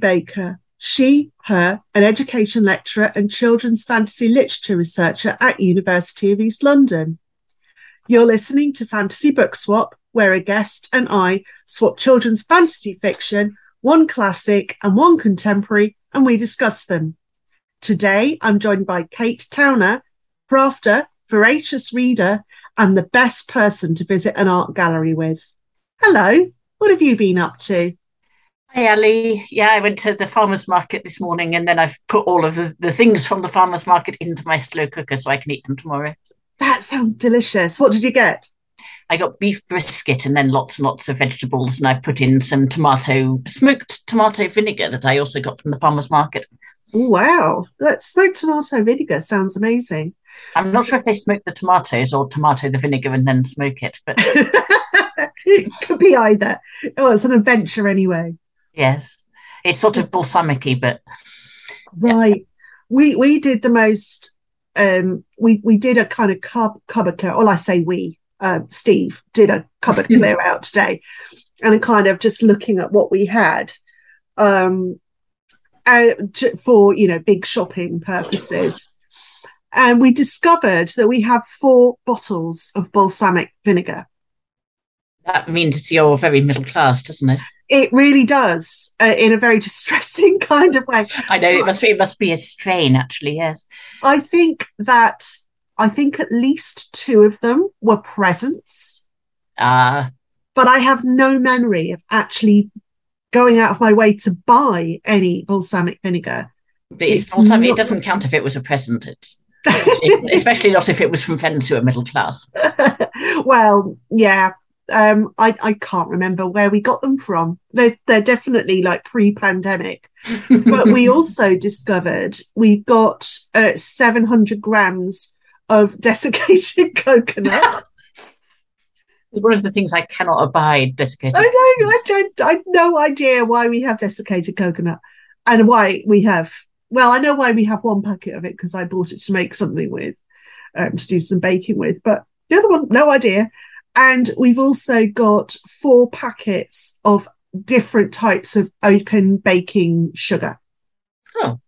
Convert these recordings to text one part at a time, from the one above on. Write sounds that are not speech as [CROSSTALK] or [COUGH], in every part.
Baker. She, her, an education lecturer and children's fantasy literature researcher at University of East London. You're listening to Fantasy Book Swap, where a guest and I swap children's fantasy fiction, one classic and one contemporary, and we discuss them. Today, I'm joined by Kate Towner, crafter, voracious reader, and the best person to visit an art gallery with. Hello, what have you been up to? Hi, Ali. Yeah, I went to the farmer's market this morning and then I've put all of the, the things from the farmer's market into my slow cooker so I can eat them tomorrow. That sounds delicious. What did you get? I got beef brisket and then lots and lots of vegetables, and I've put in some tomato, smoked tomato vinegar that I also got from the farmer's market. Wow, that smoked tomato vinegar sounds amazing. I'm not sure if they smoke the tomatoes or tomato the vinegar and then smoke it, but [LAUGHS] it could be either. Oh, it's an adventure anyway. Yes, it's sort of balsamic but Right. We we did the most um we we did a kind of cub, cupboard clear. Well, I say we, uh, Steve did a cupboard clear out today and kind of just looking at what we had. Um uh, for you know big shopping purposes and we discovered that we have four bottles of balsamic vinegar that means you're very middle class, doesn't it? It really does uh, in a very [LAUGHS] distressing kind of way I know it must be it must be a strain, actually. Yes. I think that I think at least two of them were presents, Ah, but I have no memory of actually going out of my way to buy any balsamic vinegar. but it's It's balsamic. not- It doesn't count if it was a present. It's [LAUGHS] especially not if it was from friends who are middle class. [LAUGHS] well, yeah. Um, I, I can't remember where we got them from. They're, they're definitely like pre-pandemic. But we [LAUGHS] also discovered we got uh, 700 grams of [LAUGHS] desiccated coconut. [LAUGHS] It's one of the things I cannot abide. Desiccated. I know. I don't. I have no idea why we have desiccated coconut, and why we have. Well, I know why we have one packet of it because I bought it to make something with, um, to do some baking with. But the other one, no idea. And we've also got four packets of different types of open baking sugar. Oh.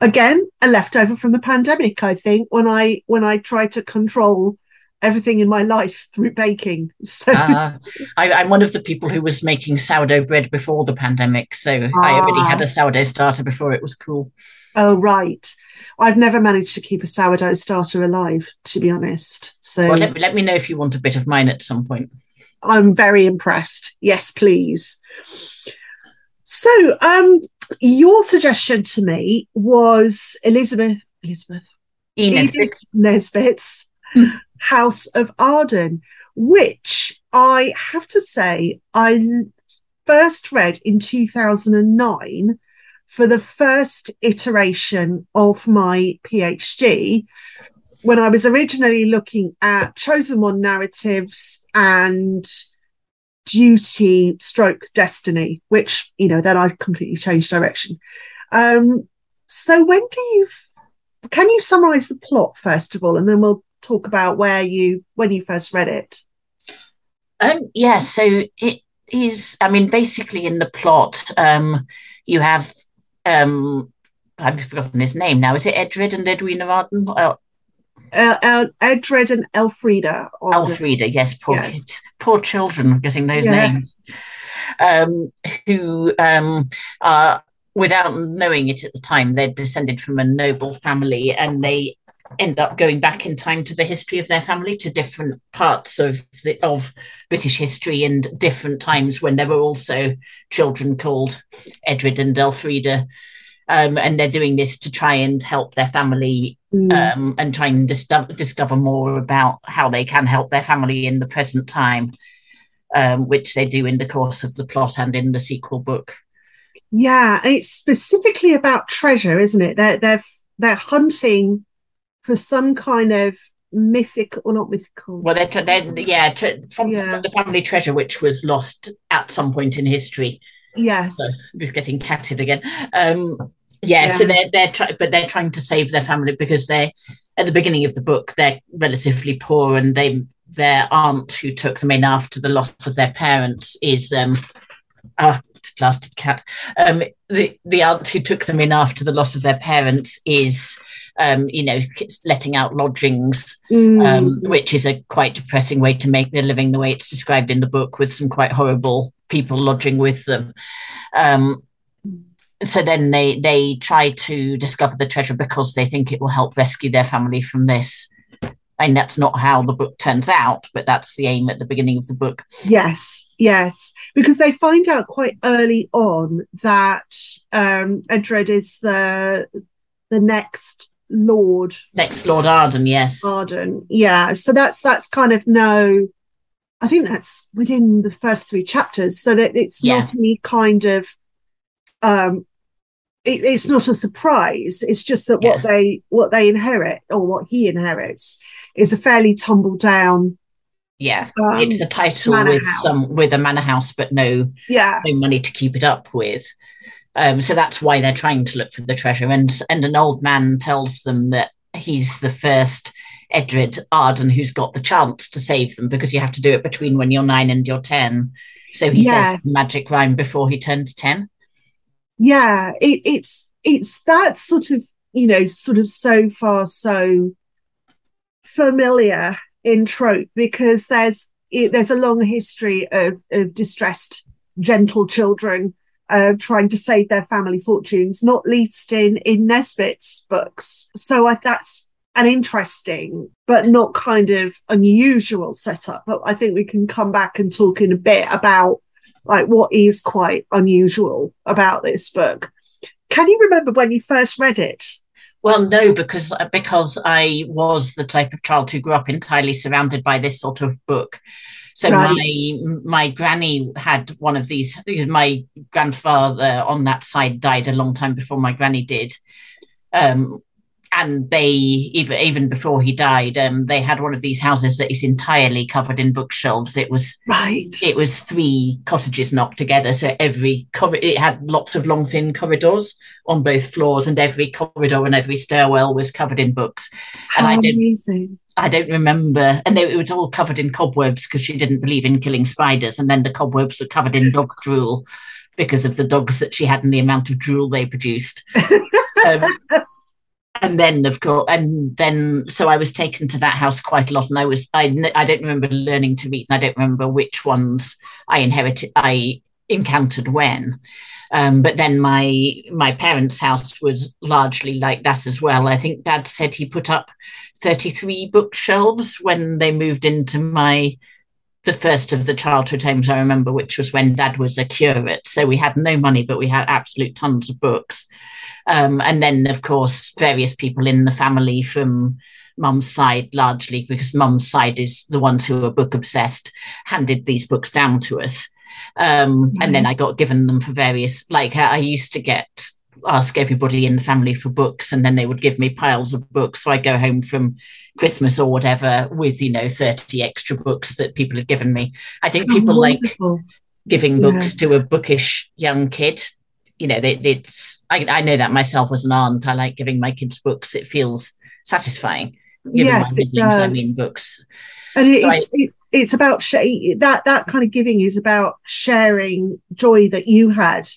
Again, a leftover from the pandemic. I think when I when I tried to control everything in my life through baking. So. Uh, I, I'm one of the people who was making sourdough bread before the pandemic, so I already Ah. had a sourdough starter before it was cool. Oh, right. I've never managed to keep a sourdough starter alive, to be honest. So Well, let, let me know if you want a bit of mine at some point. I'm very impressed. Yes, please. So, um, your suggestion to me was Elizabeth Elizabeth Ines, Edith Nesbit's Hmm. [LAUGHS] House of Arden, which I have to say I first read in 2009 for the first iteration of my PhD when I was originally looking at chosen one narratives and duty stroke destiny, which, you know, then I completely changed direction. Um, so when do you can you summarize the plot first of all and then we'll talk about where you when you first read it Um, yeah, so it is. I mean, basically, in the plot, um, you have. Um, I've forgotten his name now. Is it Edred and Edwina Arden? Uh, uh, uh, Edred and Elfrida or Elfrida, yes, poor Yes. kids, poor children getting those Yeah. names. Um, who um, are, without knowing it at the time, they're descended from a noble family and they end up going back in time to the history of their family to different parts of the, of British history and different times when there were also children called Edred and Elfrida. Um, and they're doing this to try and help their family Mm, um, and try and dis- discover more about how they can help their family in the present time, um, which they do in the course of the plot and in the sequel book. yeah it's specifically about treasure isn't it they're they're they're hunting for some kind of mythic or not mythical Well, they're, tra- they're yeah tra- from, Yeah. from the family treasure, which was lost at some point in history. yes So we're getting catted again. Um, yeah, so they're they're try- but they're trying to save their family because they at the beginning of the book they're relatively poor and they their aunt who took them in after the loss of their parents is um uh, plastered cat. Um, the the aunt who took them in after the loss of their parents is um, you know, letting out lodgings, mm. um, which is a quite depressing way to make their living the way it's described in the book, with some quite horrible people lodging with them. Um, so then they they try to discover the treasure because they think it will help rescue their family from this. And that's not how the book turns out, but that's the aim at the beginning of the book. Yes, yes, because they find out quite early on that um, Edred is the the next Lord. Next Lord Arden, yes. Arden, yeah. So that's that's kind of no. I think that's within the first three chapters, so that it's yeah. not any kind of. Um, it, it's not a surprise. It's just that yeah. what they what they inherit or what he inherits is a fairly tumble down. Yeah, um, it's a title with house. some with a manor house, but no, yeah, no money to keep it up with. Um, so that's why they're trying to look for the treasure. And and an old man tells them that he's the first Edred Arden who's got the chance to save them because you have to do it between when you're nine and you're ten. So he says magic rhyme before he turns ten. Yeah, it, it's it's that sort of you know sort of so far so familiar in trope because there's it, there's a long history of of distressed gentle children uh, trying to save their family fortunes, not least in in Nesbit's books. So I, that's an interesting but not kind of unusual setup. But I think we can come back and talk in a bit about like what is quite unusual about this book. Can you remember when you first read it? Well, no, because because I was the type of child who grew up entirely surrounded by this sort of book. So right. my my granny had one of these. My grandfather on that side died a long time before my granny did. Um, and they even even before he died, um, they had one of these houses that is entirely covered in bookshelves. It was right. It was three cottages knocked together, so every cor- it had lots of long thin corridors on both floors, and every corridor and every stairwell was covered in books. How and I did, amazing! I don't remember, and it was all covered in cobwebs because she didn't believe in killing spiders, and then the cobwebs were covered in dog drool because of the dogs that she had and the amount of drool they produced. [LAUGHS] um, and then of course and then so i was taken to that house quite a lot and i was i, I don't remember learning to read and i don't remember which ones i inherited i encountered when um, but then my my parents house was largely like that as well i think dad said he put up 33 bookshelves when they moved into my the first of the childhood homes I remember, which was when dad was a curate. So we had no money, but we had absolute tons of books. Um, and then, of course, various people in the family from mum's side, largely because mum's side is the ones who are book obsessed, handed these books down to us. Um, mm-hmm. And then I got given them for various, like I used to get ask everybody in the family for books and then they would give me piles of books so i'd go home from christmas or whatever with you know 30 extra books that people had given me i think oh, people like giving books yeah. to a bookish young kid you know, they, it's I, I know that myself as an aunt. I like giving my kids books. It feels satisfying. yes, it does. I mean books. And it, so it's, I, it, it's about sh- that that kind of giving is about sharing joy that you had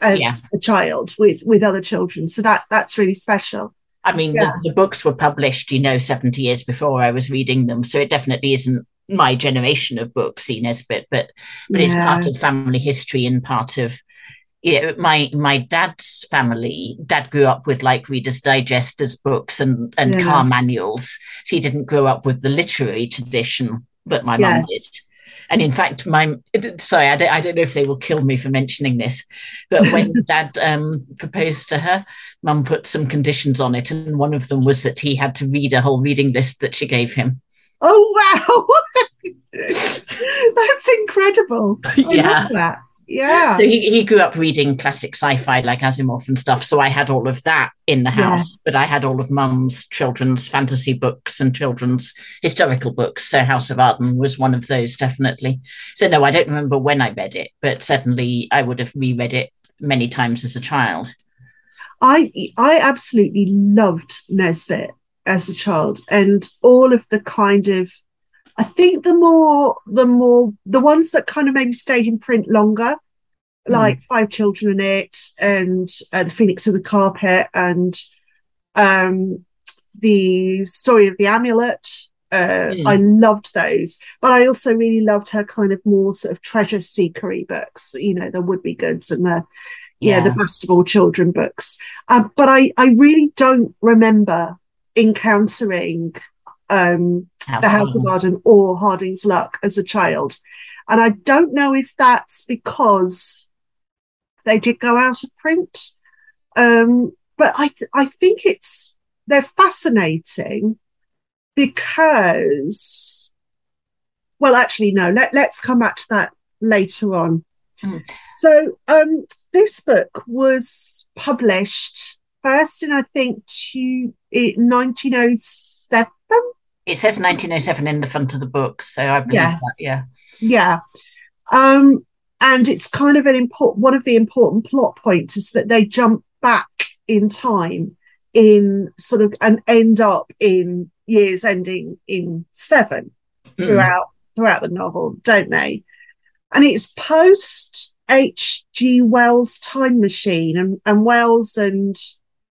as yeah. a child with with other children. So that that's really special. I mean, yeah. the, the, books were published, you know, 70 years before I was reading them. So it definitely isn't my generation of books, seen as but but but yeah. it's part of family history and part of you know, my my dad's family, dad grew up with like Reader's Digest as books and and yeah. car manuals. So he didn't grow up with the literary tradition, but my yes. mum did. And in fact, my sorry, I don't, I don't know if they will kill me for mentioning this, but when [LAUGHS] dad um, proposed to her, mum put some conditions on it, and one of them was that he had to read a whole reading list that she gave him. Oh wow, [LAUGHS] that's incredible! yeah, that. Yeah. So he, he grew up reading classic sci-fi like Asimov and stuff. So I had all of that in the house, but I had all of mum's children's fantasy books and children's historical books. So House of Arden was one of those, definitely. So no, I don't remember when I read it, but certainly I would have reread it many times as a child. I I absolutely loved Nesbit as a child and all of the kind of I think the more the more the ones that kind of maybe stayed in print longer like mm. Five Children and It and uh, The Phoenix and the Carpet and um, The Story of the Amulet. Uh, mm. I loved those, but I also really loved her kind of more sort of treasure seekery books. You know, the Wouldbegoods and the yeah, yeah the Bastable Children books. Um, but I I really don't remember encountering um, the House of Arden or Harding's Luck as a child, and I don't know if that's because they did go out of print. Um, but I th- I think it's they're fascinating because well actually no let, let's come back to that later on mm. so um this book was published first in i think two, 1907 it says 1907 in the front of the book so i believe yes. that yeah yeah um and it's kind of an important one of the important plot points is that they jump back in time in sort of and end up in years ending in seven mm. throughout throughout the novel, don't they? And it's post H.G. Wells' Time Machine, and, and Wells and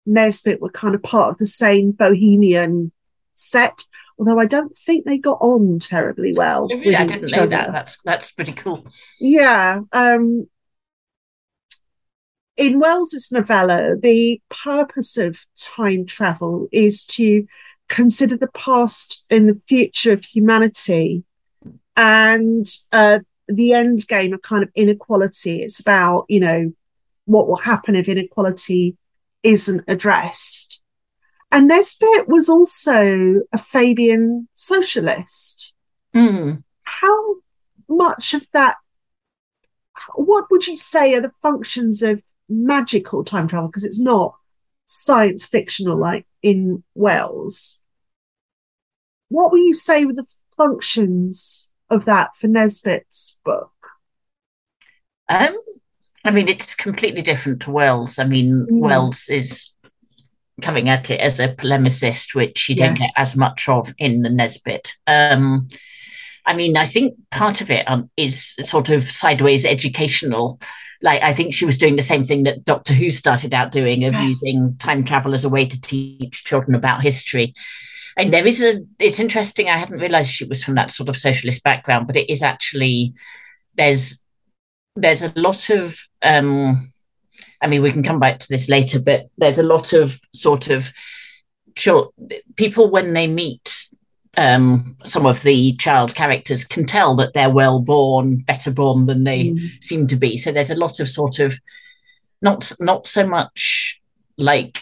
Nesbit were kind of part of the same bohemian set. Although I don't think they got on terribly well. Really, I didn't know other. that. That's that's pretty cool. Yeah. Um, in Wells's novella, the purpose of time travel is to consider the past and the future of humanity and uh, the end game of kind of inequality. It's about, you know, what will happen if inequality isn't addressed. And Nesbit was also a Fabian socialist. Mm. How much of that, what would you say are the functions of magical time travel? Because it's not science fictional like in Wells. What will you say were the functions of that for Nesbit's book? Um, I mean, it's completely different to Wells. I mean, mm. Wells is coming at it as a polemicist, which you yes. don't get as much of in the Nesbit. Um, I mean, I think part of it um, is sort of sideways educational like I think she was doing the same thing that Doctor Who started out doing of yes. using time travel as a way to teach children about history. And there is a it's interesting, I hadn't realized she was from that sort of socialist background, but it is actually there's there's a lot of um I mean we can come back to this later, but there's a lot of sort of people when they meet um, some of the child characters can tell that they're well born, better born than they mm. seem to be. So there's a lot of sort of not not so much like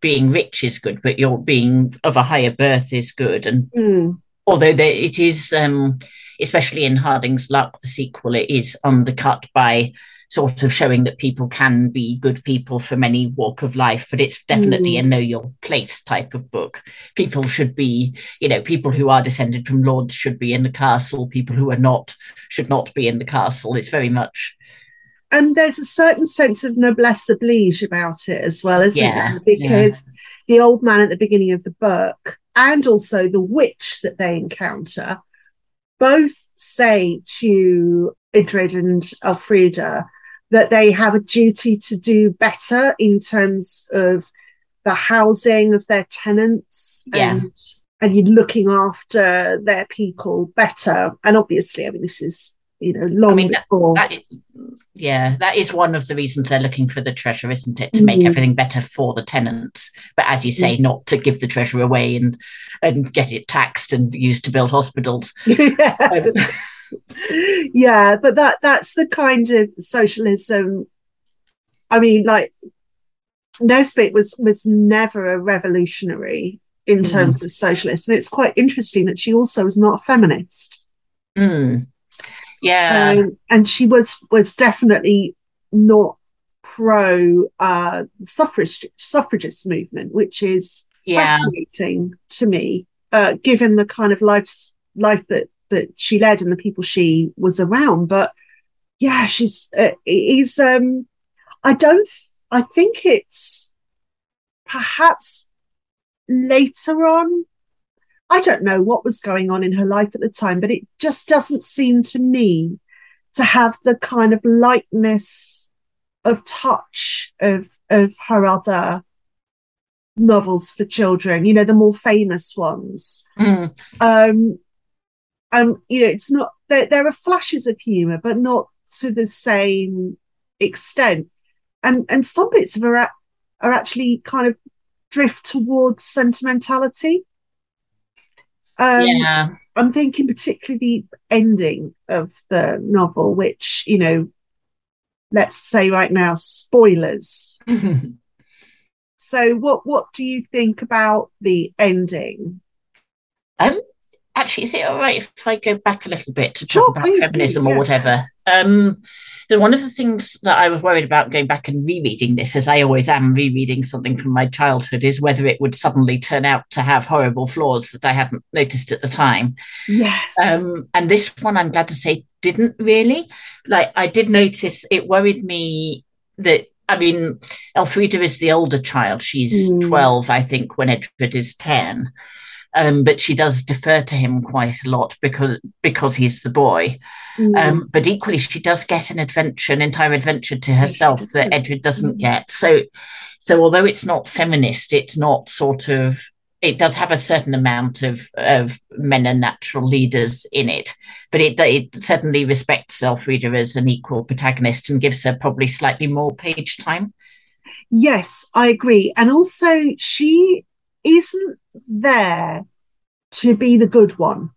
being rich is good, but you're being of a higher birth is good. And mm. although there, it is, um, especially in Harding's Luck, the sequel, it is undercut by sort of showing that people can be good people from any walk of life, but it's definitely mm. a know your place type of book. People should be, you know, people who are descended from lords should be in the castle, people who are not should not be in the castle. It's very much and there's a certain sense of noblesse oblige about it as well, isn't yeah, there? Because yeah. the old man at the beginning of the book and also the witch that they encounter both say to Edred and Elfrida that they have a duty to do better in terms of the housing of their tenants yeah. and and you're looking after their people better. And obviously, I mean, this is you know long I mean, before. That, that, yeah, that is one of the reasons they're looking for the treasure, isn't it? To mm-hmm. make everything better for the tenants, but as you say, mm-hmm. not to give the treasure away and and get it taxed and used to build hospitals. yeah, [LAUGHS] but that that's the kind of socialism. I mean, like Nesbit was was never a revolutionary in mm. terms of socialist, and it's quite interesting that she also was not a feminist. Mm. Yeah, um, and she was was definitely not pro uh, suffrage suffragist movement, which is yeah. fascinating to me, uh, given the kind of life life that that she led and the people she was around. But yeah, she's uh, is um I don't I think it's perhaps later on. I don't know what was going on in her life at the time, but it just doesn't seem to me to have the kind of lightness of touch of of her other novels for children, you know, the more famous ones. Mm. Um, um, you know, it's not there, there are flashes of humour, but not to the same extent. And and some bits of her are, are actually kind of drift towards sentimentality. Um, yeah. I'm thinking particularly the ending of the novel, which, you know, let's say right now, spoilers. [LAUGHS] so what what do you think about the ending? Um actually is it all right if I go back a little bit to talk Sure, about feminism please, or whatever? Um one of the things that I was worried about going back and rereading this, as I always am rereading something from my childhood, is whether it would suddenly turn out to have horrible flaws that I hadn't noticed at the time. Yes. Um, and this one, I'm glad to say, didn't really. Like, I did notice it worried me that, I mean, Elfrida is the older child. She's Mm. 12, I think, when Edred is 10. Um, but she does defer to him quite a lot because because he's the boy. Mm. Um, but equally, she does get an adventure, an entire adventure to herself that Edred doesn't Mm. get. So, so although it's not feminist, it's not sort of. It does have a certain amount of of men and natural leaders in it, but it it certainly respects Elfrida as an equal protagonist and gives her probably slightly more page time. Yes, I agree. And also, she isn't there to be the good one.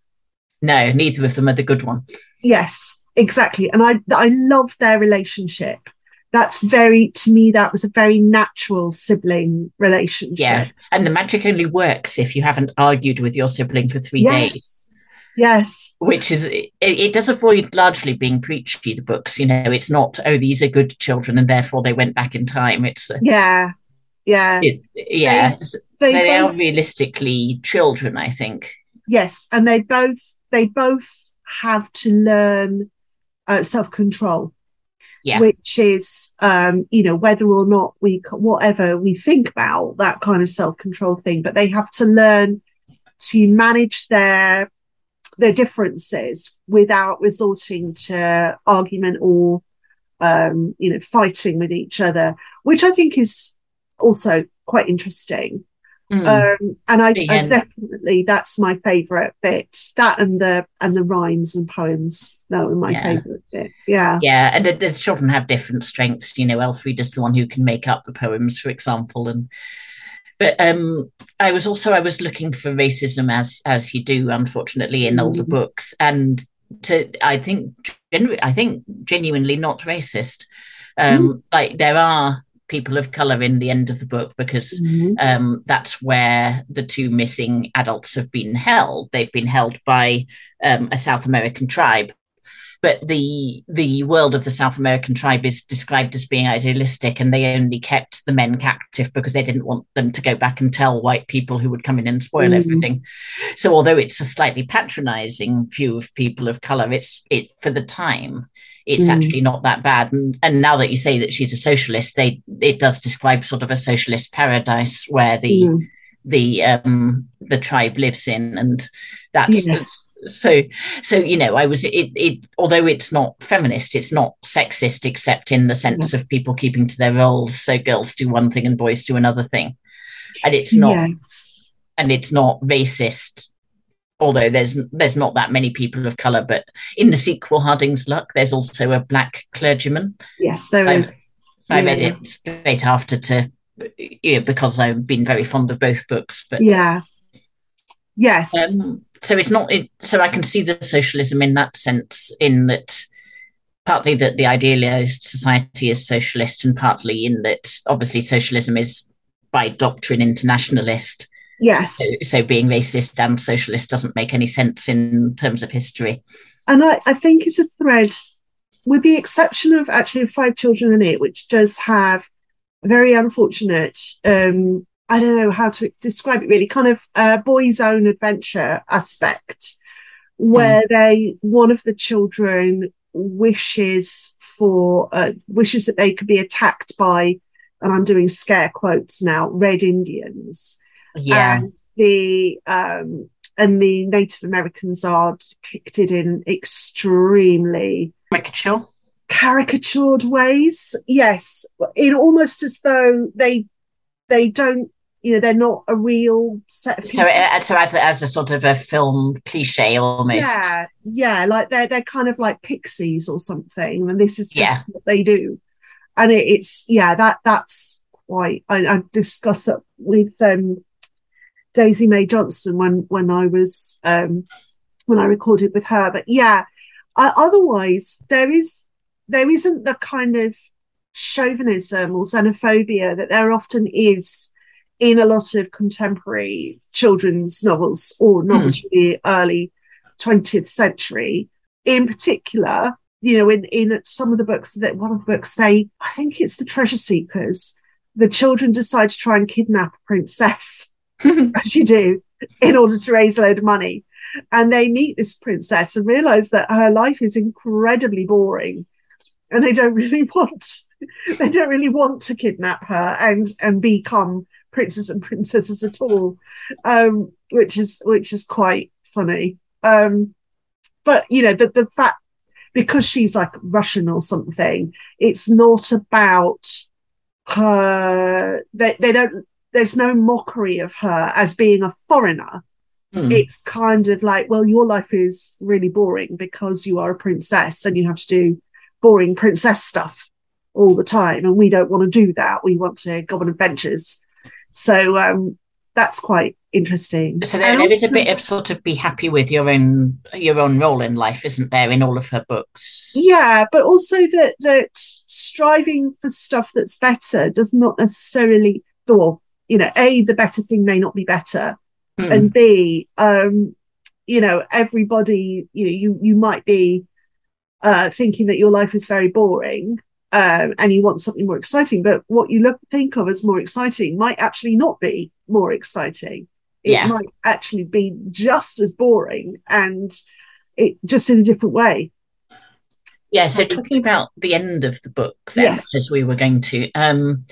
No, neither of them are the good one. Yes, exactly. And I I love their relationship. That's very to me that was a very natural sibling relationship. Yeah, and the magic only works if you haven't argued with your sibling for three Yes. days. Yes. which is it, it does avoid largely being preachy the books you know it's not oh these are good children and therefore they went back in time it's Yeah. Yeah. it, yeah so they they are both- realistically children i think Yes. And they both they both have to learn uh, self-control. Yeah. Which is um, you know, whether or not we whatever we think about that kind of self-control thing, but they have to learn to manage their their differences without resorting to argument or um, you know, fighting with each other, which I think is also quite interesting. Mm. Um, and I, I definitely that's my favourite bit. That and the and the rhymes and poems. That were my Yeah. favourite bit. Yeah. yeah and the, the children have different strengths you know elfrida's the one who can make up the poems for example and but um i was also i was looking for racism as as you do unfortunately in older Mm. books and to i think i think genuinely not racist um like there are people of color in the end of the book because Mhm. um, that's where the two missing adults have been held. They've been held by um, a South American tribe. But the the world of the South American tribe is described as being idealistic, and they only kept the men captive because they didn't want them to go back and tell white people who would come in and spoil Mm. everything. So, although it's a slightly patronizing view of people of color, it's it for the time it's Mm. actually not that bad. And and now that you say that she's a socialist, they it does describe sort of a socialist paradise where the Mm. the um the tribe lives in, and that's Yes. so so you know I was it it although it's not feminist, it's not sexist except in the sense of people keeping to their roles. So girls do one thing and boys do another thing, and it's not Yes. and it's not racist although there's there's not that many people of color but in the sequel harding's luck there's also a black clergyman Yes, there I've- is. i read it straight after to yeah, because i've been very fond of both books but Yeah. Yes. um, so it's not it so i can see the socialism in that sense in that partly that the idealized society is socialist and partly in that obviously socialism is by doctrine internationalist yes. so, so being racist and socialist doesn't make any sense in terms of history. And I, I think it's a thread, with the exception of actually Five Children and It, which does have very unfortunate, um, I don't know how to describe it really, kind of uh, boy's own adventure aspect, where they, one of the children wishes for, uh, wishes that they could be attacked by, and I'm doing scare quotes now, Red Indians Yeah, and the um and the Native Americans are depicted in extremely caricature. caricatured ways. Yes. In almost as though they they don't you know they're not a real set of so, uh, so as, a, as a sort of a film cliche almost. Yeah. Yeah. Like they're they're kind of like pixies or something and this is just Yeah. what they do. And it, it's yeah that that's quite I, I discussed it with um Daisy May Johnson when when I was um when I recorded with her. But yeah I, otherwise there is there isn't the kind of chauvinism or xenophobia that there often is in a lot of contemporary children's novels or novels from the early 20th century. In particular you know in in some of the books that one of the books they i think it's the treasure seekers the children decide to try and kidnap a princess [LAUGHS] [LAUGHS] as you do in order to raise a load of money. And they meet this princess and realize that her life is incredibly boring. And they don't [LAUGHS] really want they don't really want to kidnap her and and become princes and princesses at all um which is which is quite funny. Um but you know the the fact because she's like russian or something it's not about her they, they don't there's no mockery of her as being a foreigner. Hmm. it's kind of like well your life is really boring because you are a princess and you have to do boring princess stuff all the time. And we don't want to do that. We want to go on adventures. So um that's quite interesting. So there, there is a bit of sort of be happy with your own your own role in life, isn't there, in all of her books? yeah but also that that striving for stuff that's better does not necessarily or you know a the better thing may not be better Hmm. and b um you know everybody you know you you might be uh thinking that your life is very boring um and you want something more exciting but what you look think of as more exciting might actually not be more exciting it Yeah. might actually be just as boring and it just in a different way Yeah, so talking about the end of the book then, Yes. as we were going to. Um,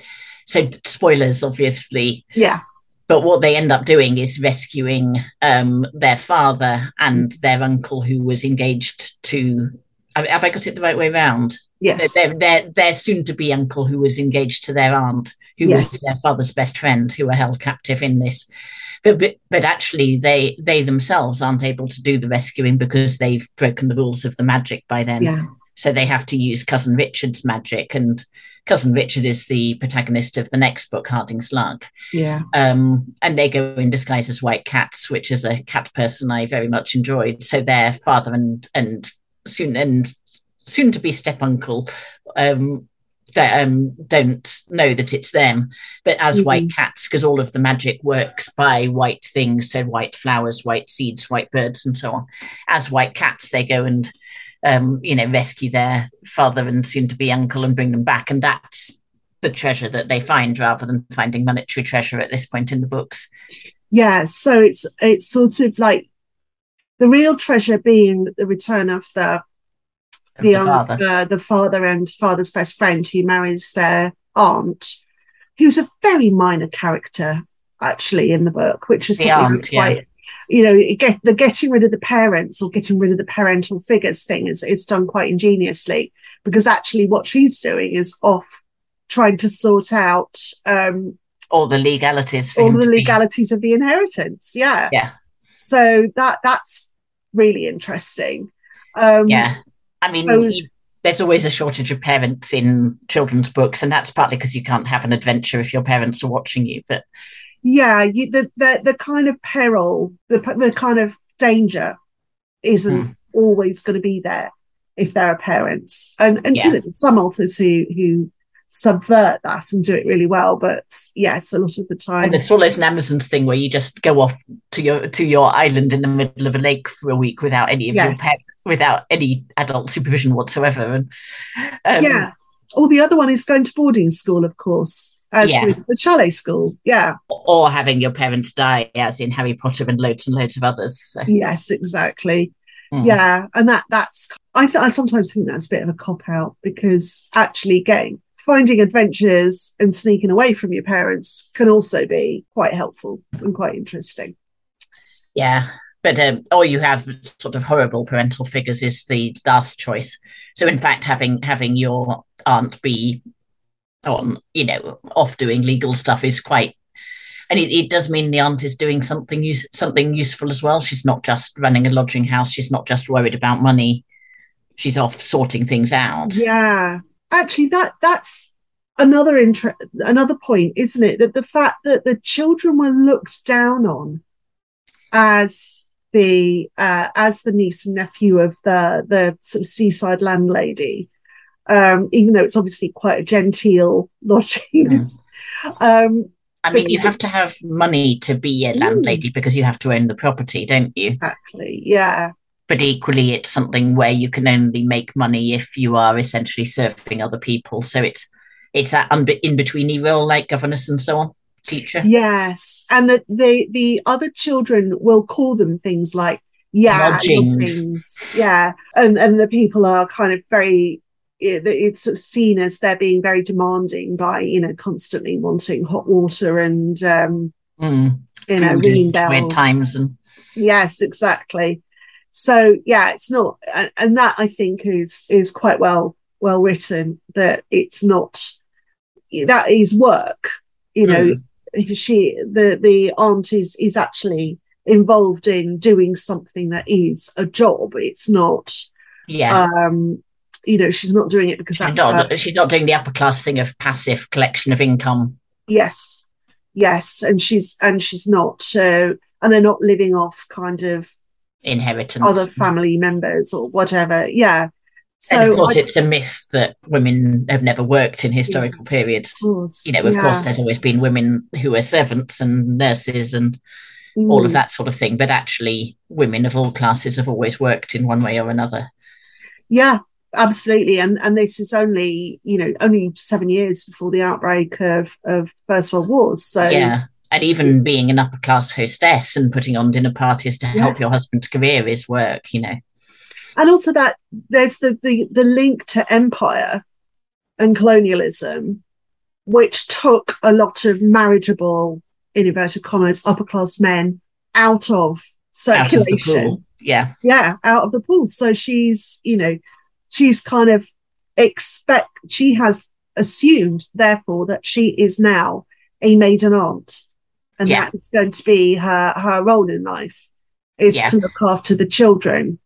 so spoilers, obviously, yeah but what they end up doing is rescuing um, their father and their uncle who was engaged to. Have I got it the right way round? yes Their, their, their soon to be uncle who was engaged to their aunt, who Yes. was their father's best friend, who were held captive in this. But, but but actually, they they themselves aren't able to do the rescuing because they've broken the rules of the magic by then. yeah So they have to use Cousin Richard's magic, and Cousin Richard is the protagonist of the next book, Harding's Luck. yeah Um, and they go in disguise as white cats, which is a cat person I very much enjoyed. So their father and and soon and soon to be step uncle um, that um, don't know that it's them, but as Mhm. white cats, because all of the magic works by white things, so white flowers, white seeds, white birds, and so on. As white cats, they go and um, you know rescue their father and soon to be uncle and bring them back, and that's the treasure that they find rather than finding monetary treasure at this point in the books. yeah so it's it's sort of like the real treasure being the return of the of the, the father. the the father and father's best friend who marries their aunt, who's a very minor character actually in the book, which is The something aunt, quite. You know, it get the getting rid of the parents or getting rid of the parental figures thing is is done quite ingeniously because actually what she's doing is off trying to sort out um, all the legalities for all the to be- legalities of the inheritance. Yeah, Yeah, so that that's really interesting. Um, yeah. I mean, So- there's always a shortage of parents in children's books, and that's partly because you can't have an adventure if your parents are watching you. But yeah you, the, the the kind of peril the the kind of danger isn't Mm. always going to be there if there are parents and and Yeah. you know some authors who who subvert that and do it really well but yes a lot of the time and it's always an Amazon's thing where you just go off to your to your island in the middle of a lake for a week without any of your Yes. parents, without any adult supervision whatsoever. And um, yeah or the other one is going to boarding school of course as Yeah. with the chalet school yeah or having your parents die, as in Harry Potter and loads and loads of others. So, yes exactly mm. yeah and that that's i th- i sometimes think that's a bit of a cop out because actually getting finding adventures and sneaking away from your parents can also be quite helpful and quite interesting yeah. but um, or you have sort of horrible parental figures is the last choice. So in fact, having having your aunt be on, you know, off doing legal stuff is quite, and it, it does mean the aunt is doing something use, something useful as well. She's not just running a lodging house. She's not just worried about money. She's off sorting things out. Yeah, actually, that that's another inter- another point, isn't it? That the fact that the children were looked down on as the uh, as the niece and nephew of the the sort of seaside landlady, um, even though it's obviously quite a genteel lodging. Mm. [LAUGHS] um, I mean, you have to have money to be a landlady mm. because you have to own the property, don't you? Exactly. Yeah. But equally, it's something where you can only make money if you are essentially serving other people. So it's it's that in between role like governess and so on teacher. Yes, and the the the other children will call them things like yeah, things, yeah, and and the people are kind of very. It's seen as they're being very demanding by you know constantly wanting hot water and um, mm, you know ringing bells. Times and yes, exactly. So yeah, it's not, and, and that I think is is quite well well written. That it's not that is work, you know. Mm she the the aunt is is actually involved in doing something that is a job. It's not yeah. Um, you know, she's not doing it because she's not, her. she's not doing the upper class thing of passive collection of income. Yes, yes, and she's and she's not, uh, and they're not living off kind of inheritance, other family members or whatever. Yeah, so and of course, I, it's a myth that women have never worked in historical yes, periods. Course, you know, of yeah. course, there's always been women who are servants and nurses and mm. all of mm. that sort of thing. But actually, women of all classes have always worked in one way or another. Yeah, absolutely. And and this is only you know only seven years before the outbreak of of First World Wars. So yeah. And even mm. being an upper class hostess and putting on dinner parties to yes. help your husband's career is work, you know and also that there's the, the the link to empire and colonialism which took a lot of marriageable in inverted commas upper class men out of circulation out of yeah yeah out of the pool so she's you know she's kind of expect she has assumed therefore that she is now a maiden aunt and yeah. that is going to be her her role in life is yeah. to look after the children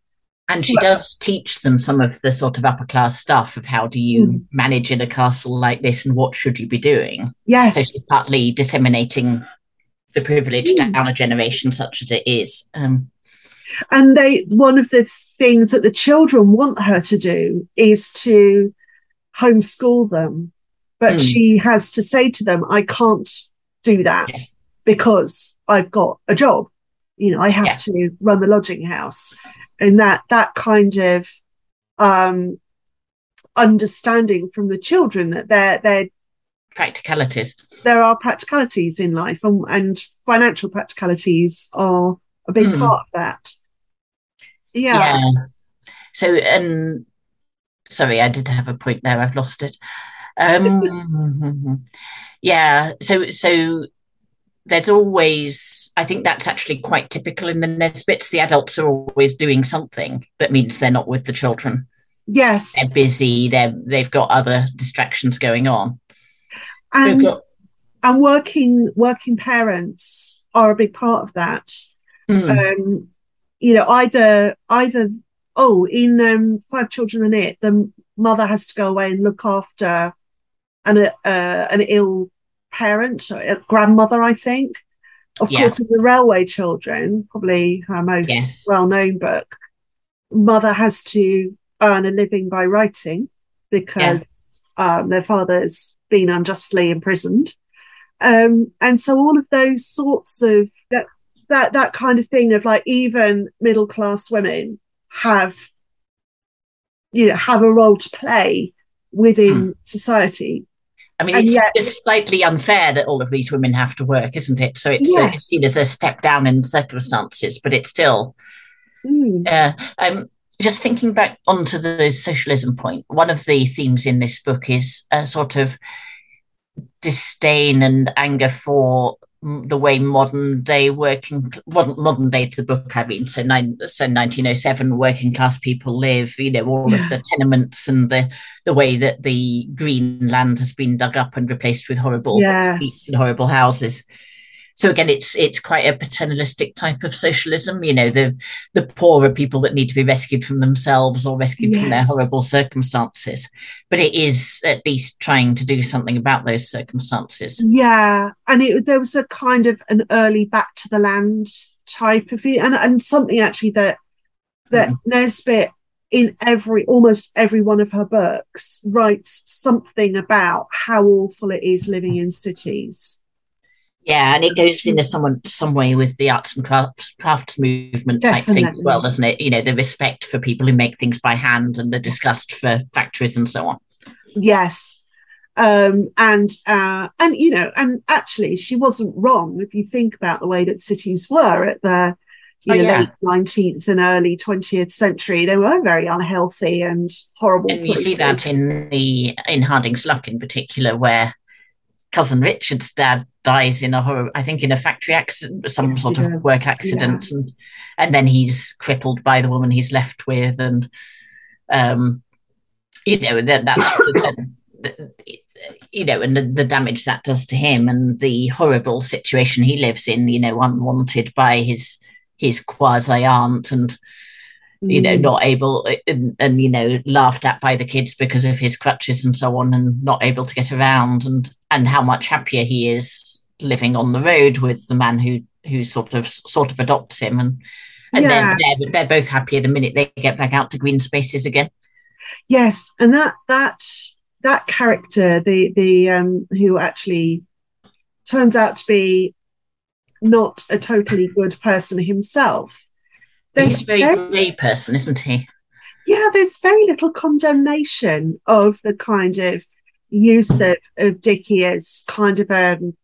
and she does teach them some of the sort of upper class stuff of how do you mm. manage in a castle like this and what should you be doing. Yes. So she's partly disseminating the privilege mm. down a generation such as it is. Um, and they one of the things that the children want her to do is to homeschool them. But mm. she has to say to them, I can't do that yes. because I've got a job. You know, I have yeah. to run the lodging house and that that kind of um, understanding from the children that they're they're practicalities. There are practicalities in life, and, and financial practicalities are a big mm. part of that. Yeah. yeah. So, and um, sorry, I did have a point there. I've lost it. Um, [LAUGHS] yeah. So, so there's always i think that's actually quite typical in the nesbits the adults are always doing something that means they're not with the children yes they're busy they're they've got other distractions going on and got... and working working parents are a big part of that mm. um you know either either oh in um five children and it the mother has to go away and look after an uh, an ill parent, a grandmother, I think. Of yeah. course, in the Railway Children, probably her most yes. well known book, mother has to earn a living by writing because yeah. um, their father's been unjustly imprisoned. Um, and so all of those sorts of that that that kind of thing of like even middle class women have you know have a role to play within mm. society I mean, it's, yet, it's, slightly unfair that all of these women have to work, isn't it? So it's, yes. uh, it's seen as a step down in circumstances, but it's still. Mm. Uh, um, just thinking back onto the socialism point, one of the themes in this book is a sort of disdain and anger for the way modern day working modern, modern day to the book i mean so, nine, so 1907 working class people live you know all yeah. of the tenements and the the way that the green land has been dug up and replaced with horrible yes. streets and horrible houses so again it's it's quite a paternalistic type of socialism you know the the poorer people that need to be rescued from themselves or rescued yes. from their horrible circumstances but it is at least trying to do something about those circumstances yeah and it, there was a kind of an early back to the land type of and, and something actually that that mm. nesbit in every almost every one of her books writes something about how awful it is living in cities yeah, and it goes in some some way with the arts and crafts crafts movement type Definitely. thing as well, doesn't it? You know, the respect for people who make things by hand and the disgust for factories and so on. Yes. Um, and uh, and you know, and actually she wasn't wrong if you think about the way that cities were at the you oh, know, yeah. late nineteenth and early twentieth century. They were very unhealthy and horrible. And you see that in the in Harding's Luck in particular, where cousin Richard's dad dies in a horror, I think in a factory accident, some yeah, sort of does. work accident, yeah. and and then he's crippled by the woman he's left with, and um, you know that that's [COUGHS] you know, and the, the, damage that does to him, and the horrible situation he lives in, you know, unwanted by his his quasi aunt, and you know, mm. not able and, and, you know, laughed at by the kids because of his crutches and so on, and not able to get around, and and how much happier he is living on the road with the man who who sort of sort of adopts him, and and yeah. then they're, they're both happier the minute they get back out to green spaces again. Yes, and that that that character, the the um who actually turns out to be not a totally good person himself He's a very, gay person, isn't he? Yeah, there's very little condemnation of the kind of use of, of Dickie as kind of a, um,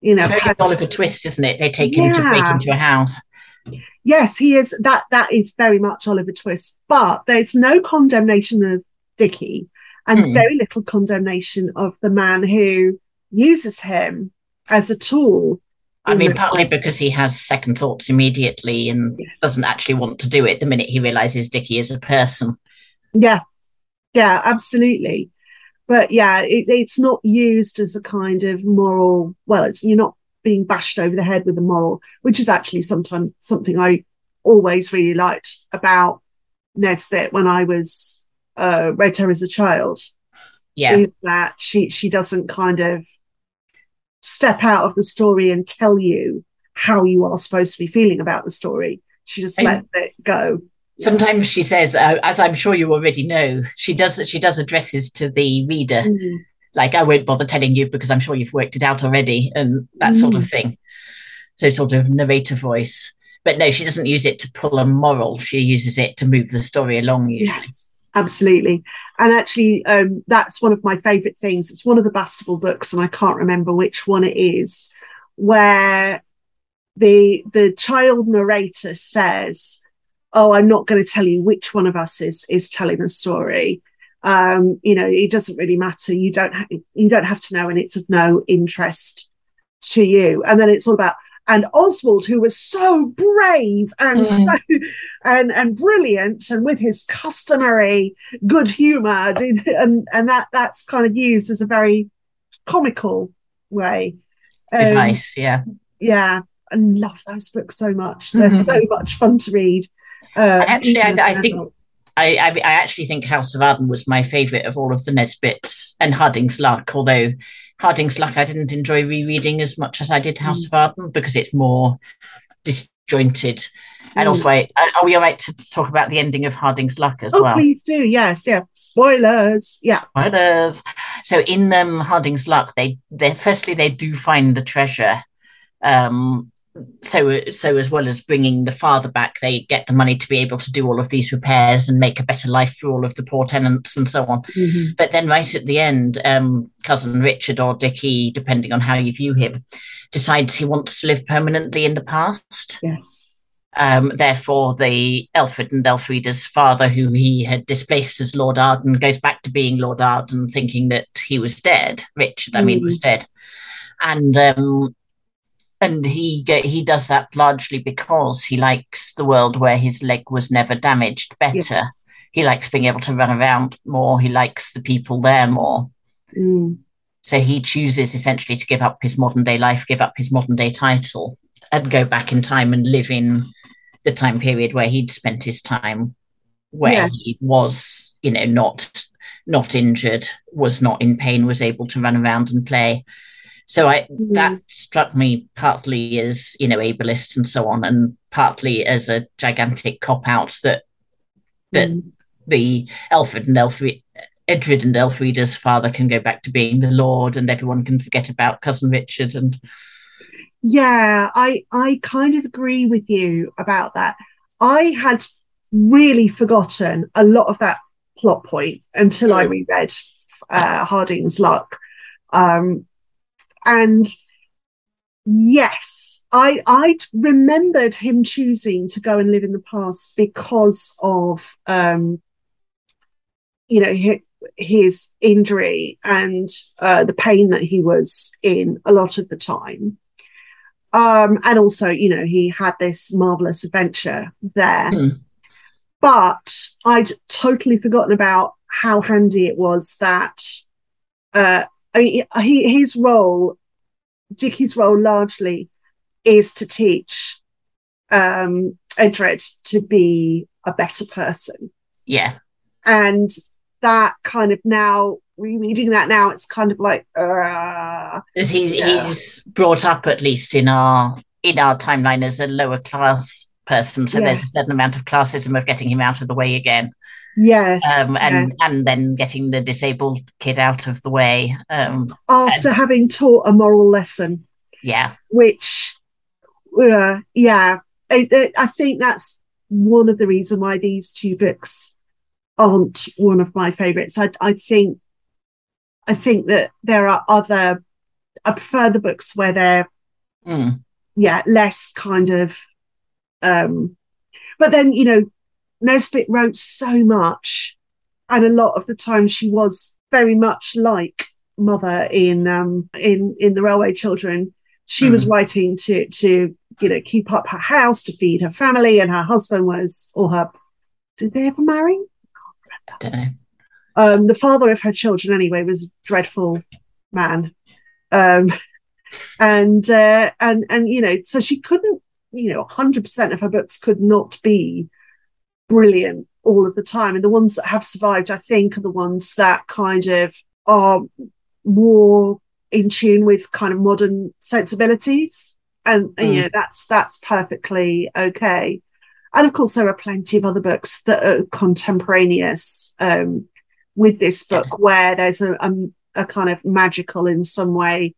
you know, it's very Oliver Twist, isn't it? They take him yeah. to break into a house. Yes, he is. That that is very much Oliver Twist, but there's no condemnation of Dickie, and mm. very little condemnation of the man who uses him as a tool I mean, partly because he has second thoughts immediately and yes. doesn't actually want to do it the minute he realizes Dickie is a person. Yeah, yeah, absolutely. But yeah, it, it's not used as a kind of moral. Well, it's you're not being bashed over the head with a moral, which is actually sometimes something I always really liked about Nesbit when I was uh, read her as a child. Yeah, is that she she doesn't kind of step out of the story and tell you how you are supposed to be feeling about the story. She just lets it go. Sometimes she says, uh, as I'm sure you already know, she does she does addresses to the reader, mm. like I won't bother telling you because I'm sure you've worked it out already, and that mm. sort of mm. thing. So sort of narrator voice. But no, she doesn't use it to pull a moral. She uses it to move the story along usually. Yes absolutely. And actually um, that's one of my favorite things. It's one of the bastable books and i can't remember which one it is where the the child narrator says oh i'm not going to tell you which one of us is is telling the story. Um, you know it doesn't really matter. You don't ha- you don't have to know and it's of no interest to you. And then it's all about and Oswald, who was so brave and mm. so and and brilliant, and with his customary good humour, and and that that's kind of used as a very comical way. Um, Device, yeah, yeah, I love those books so much. They're mm-hmm. so much fun to read. Uh, actually, I, I think I, I, I, actually think House of Arden was my favourite of all of the Nesbits and Harding's Luck, although Harding's Luck I didn't enjoy rereading as much as I did House mm. of Arden because it's more disjointed. Mm. And also, I, are we all right to talk about the ending of Harding's Luck as oh, well? Please do. Yes. Yeah. Spoilers. Yeah. Spoilers. So in um, Harding's Luck, they they firstly they do find the treasure, um, so so as well as bringing the father back they get the money to be able to do all of these repairs and make a better life for all of the poor tenants and so on mm-hmm. but then right at the end um, cousin richard or dickie depending on how you view him decides he wants to live permanently in the past yes um, therefore, the Elfred and Elfrida's father, who he had displaced as Lord Arden, goes back to being Lord Arden, thinking that he was dead. Richard, I mean, was dead. And um, and he he does that largely because he likes the world where his leg was never damaged better. Yes. He likes being able to run around more. He likes the people there more. Mm. So he chooses essentially to give up his modern day life, give up his modern day title, and go back in time and live in the time period where he'd spent his time, where yeah. he was, you know, not not injured, was not in pain, was able to run around and play. So I mm. that struck me partly as you know ableist and so on, and partly as a gigantic cop out that that mm. the Alfred and Elfrida, Edred and Elfrida's father can go back to being the Lord, and everyone can forget about cousin Richard. And yeah, I I kind of agree with you about that. I had really forgotten a lot of that plot point until. I reread uh, Harding's Luck. Um, and yes, I I remembered him choosing to go and live in the past because of um, you know his, his injury and uh, the pain that he was in a lot of the time. Um, and also, you know, he had this marvelous adventure there. Mm. But I'd totally forgotten about how handy it was that uh, I mean, he, his role, Dickie's role largely is to teach um, Edred to be a better person. Yeah. And that kind of now, rereading that now, it's kind of like, uh, he, yeah. he's brought up at least in our in our timeline as a lower class person. So yes. there's a certain amount of classism of getting him out of the way again. Yes. Um, and yes. and then getting the disabled kid out of the way. Um, After and, having taught a moral lesson. Yeah. Which, uh, yeah, I, I think that's one of the reasons why these two books aren't one of my favorites. I, I think, I think that there are other. I prefer the books where they're, mm. yeah, less kind of. Um, but then you know Nesbit wrote so much, and a lot of the time she was very much like mother in um, in in the Railway Children. She mm. was writing to to you know keep up her house to feed her family, and her husband was or her. Did they ever marry? I don't know. Um, the father of her children, anyway, was a dreadful man, um, and uh, and and you know, so she couldn't, you know, hundred percent of her books could not be brilliant all of the time. And the ones that have survived, I think, are the ones that kind of are more in tune with kind of modern sensibilities. And, mm. and you know, that's that's perfectly okay. And of course, there are plenty of other books that are contemporaneous um, with this book, where there's a, a, a, kind of magical, in some way,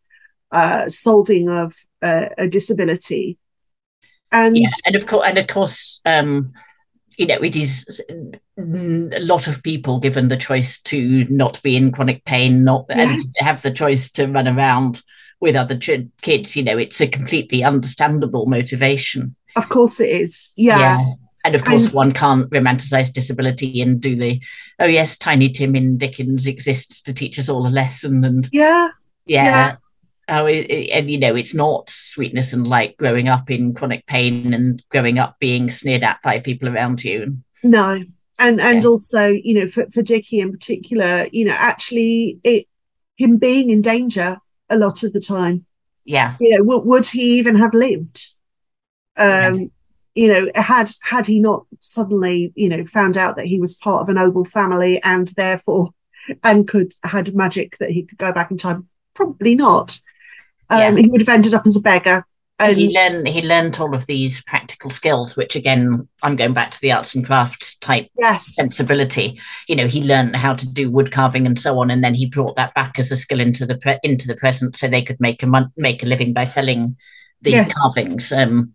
uh, solving of uh, a disability. And yeah, and of course, and of course, um, you know, it is a lot of people given the choice to not be in chronic pain, not yes. and have the choice to run around with other ch- kids. You know, it's a completely understandable motivation. Of course, it is. Yeah. yeah. And of course, and, one can't romanticize disability and do the, oh yes, Tiny Tim in Dickens exists to teach us all a lesson. And yeah, yeah, yeah. Oh, it, it, and you know, it's not sweetness and like growing up in chronic pain and growing up being sneered at by people around you. No, and and yeah. also, you know, for for Dickie in particular, you know, actually, it him being in danger a lot of the time. Yeah, you know, w- would he even have lived? Um, yeah. you know, had had he not suddenly, you know, found out that he was part of a noble family and therefore and could had magic that he could go back in time? Probably not. Um, yeah. He would have ended up as a beggar. And he learned he learned all of these practical skills, which again, I'm going back to the arts and crafts type yes. sensibility. You know, he learned how to do wood carving and so on, and then he brought that back as a skill into the pre- into the present, so they could make a mon- make a living by selling the yes. carvings. Um,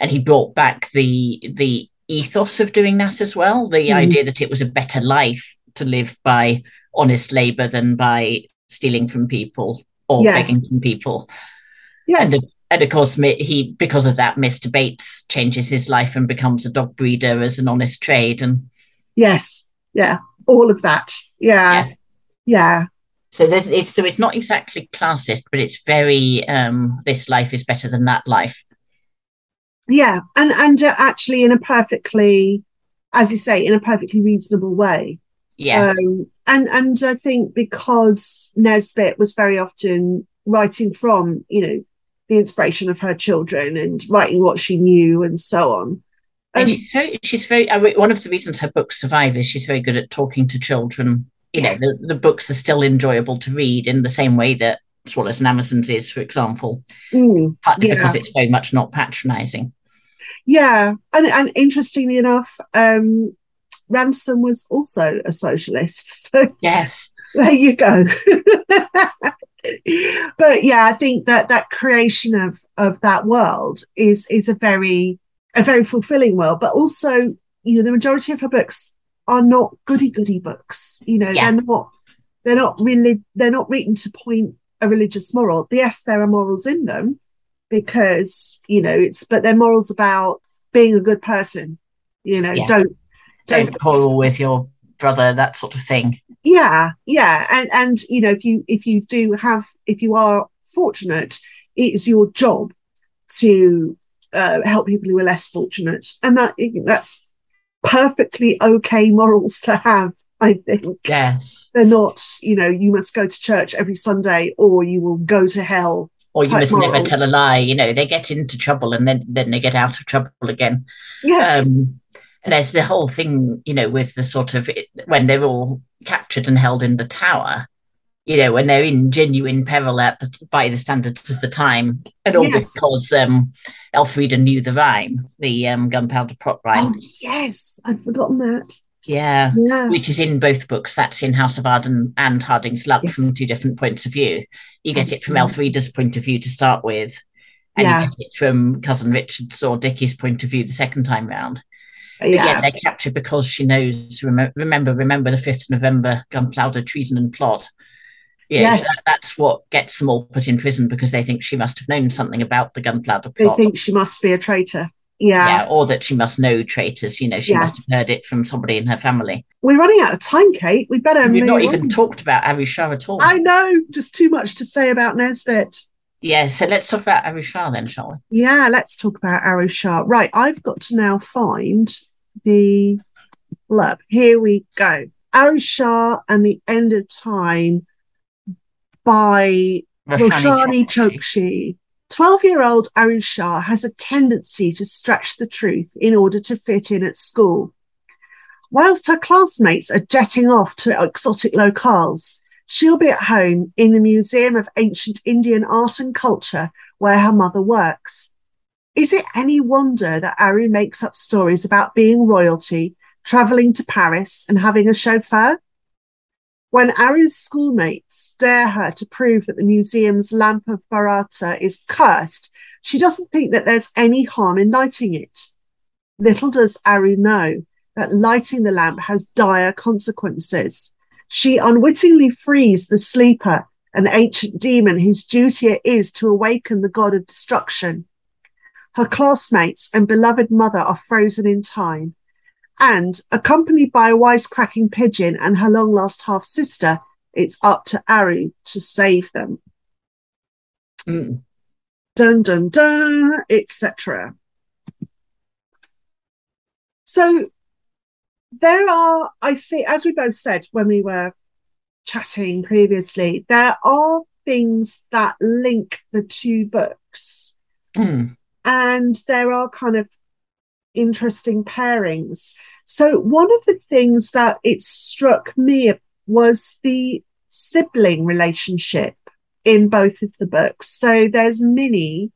and he brought back the the ethos of doing that as well. The mm. idea that it was a better life to live by honest labor than by stealing from people or yes. begging from people. Yes. And, and of course, he because of that, Mr. Bates changes his life and becomes a dog breeder as an honest trade. And yes, yeah, all of that. Yeah, yeah. yeah. So there's it's so it's not exactly classist, but it's very um, this life is better than that life. Yeah, and and uh, actually in a perfectly, as you say, in a perfectly reasonable way. Yeah, Um, and and I think because Nesbit was very often writing from you know the inspiration of her children and writing what she knew and so on. and Um, she's very she's very I mean, one of the reasons her books survive is she's very good at talking to children. You know, the, the books are still enjoyable to read in the same way that Swallows and Amazons is, for example, mm, partly Yeah. because it's very much not patronizing. yeah, and and interestingly enough, um, Ransome was also a socialist. [LAUGHS] So Yes. there you go. [LAUGHS] but yeah, I think that that creation of of that world is is a very a very fulfilling world. But also, you know, the majority of her books are not goody goody books. You know, Yeah. they're not they're not really they're not written to point a religious moral. Yes, there are morals in them because you know it's but they're morals about being a good person. You know, Yeah. don't don't quarrel with your brother, that sort of thing. yeah yeah and and you know if you if you do have if you are fortunate it is your job to uh, help people who are less fortunate and that that's perfectly okay morals to have i think Yes. they're not you know you must go to church every sunday or you will go to hell Or you must never tell a lie. You know, they get into trouble and then then they get out of trouble again. yes Um, and there's the whole thing, you know, with the sort of when they're all captured and held in the tower, you know, when they're in genuine peril at the, by the standards of the time, and all Yes. because um, Elfrida knew the rhyme, the um, gunpowder plot rhyme. oh yes i'd forgotten that Yeah. yeah Which is in both books. That's in House of Arden and Harding's Luck Yes. from two different points of view. You get it from. Elfrida's point of view to start with, and Yeah. you get it from cousin Richard's or Dickie's point of view the second time round. Yeah, yeah they're captured because she knows. Remember, remember, remember the fifth of November gunpowder treason and plot. Yeah, Yes. that- that's what gets them all put in prison because they think she must have known something about the gunpowder plot. they think she must be a traitor yeah, yeah, or that she must know traitors. You know, she must have heard it from somebody in her family. we're running out of time kate we better We've not move even talked about Aru Shah at all. I know, just too much to say about Nesbit. Yeah, so let's talk about Aru Shah then, shall we? Yeah, let's talk about Aru Shah. Right, I've got to now find the blurb. Here we go. Aru Shah and the End of Time by Roshani Chokshi. 12 year old Aru Shah has a tendency to stretch the truth in order to fit in at school. Whilst her classmates are jetting off to exotic locales, she'll be at home in the Museum of Ancient Indian Art and Culture where her mother works. Is it any wonder that Aru makes up stories about being royalty, travelling to Paris, and having a chauffeur? When Aru's schoolmates dare her to prove that the museum's lamp of Bharata is cursed, she doesn't think that there's any harm in lighting it. Little does Aru know that lighting the lamp has dire consequences. She unwittingly frees the sleeper, an ancient demon whose duty it is to awaken the god of destruction. Her classmates and beloved mother are frozen in time and accompanied by a wisecracking pigeon and her long lost half sister, it's up to Aru to save them. Mm. Dun dun dun, etc. So there are, I think, as we both said when we were chatting previously, there are things that link the two books, Mm. and there are kind of interesting pairings. So one of the things that it struck me was the sibling relationship in both of the books. So there's Minnie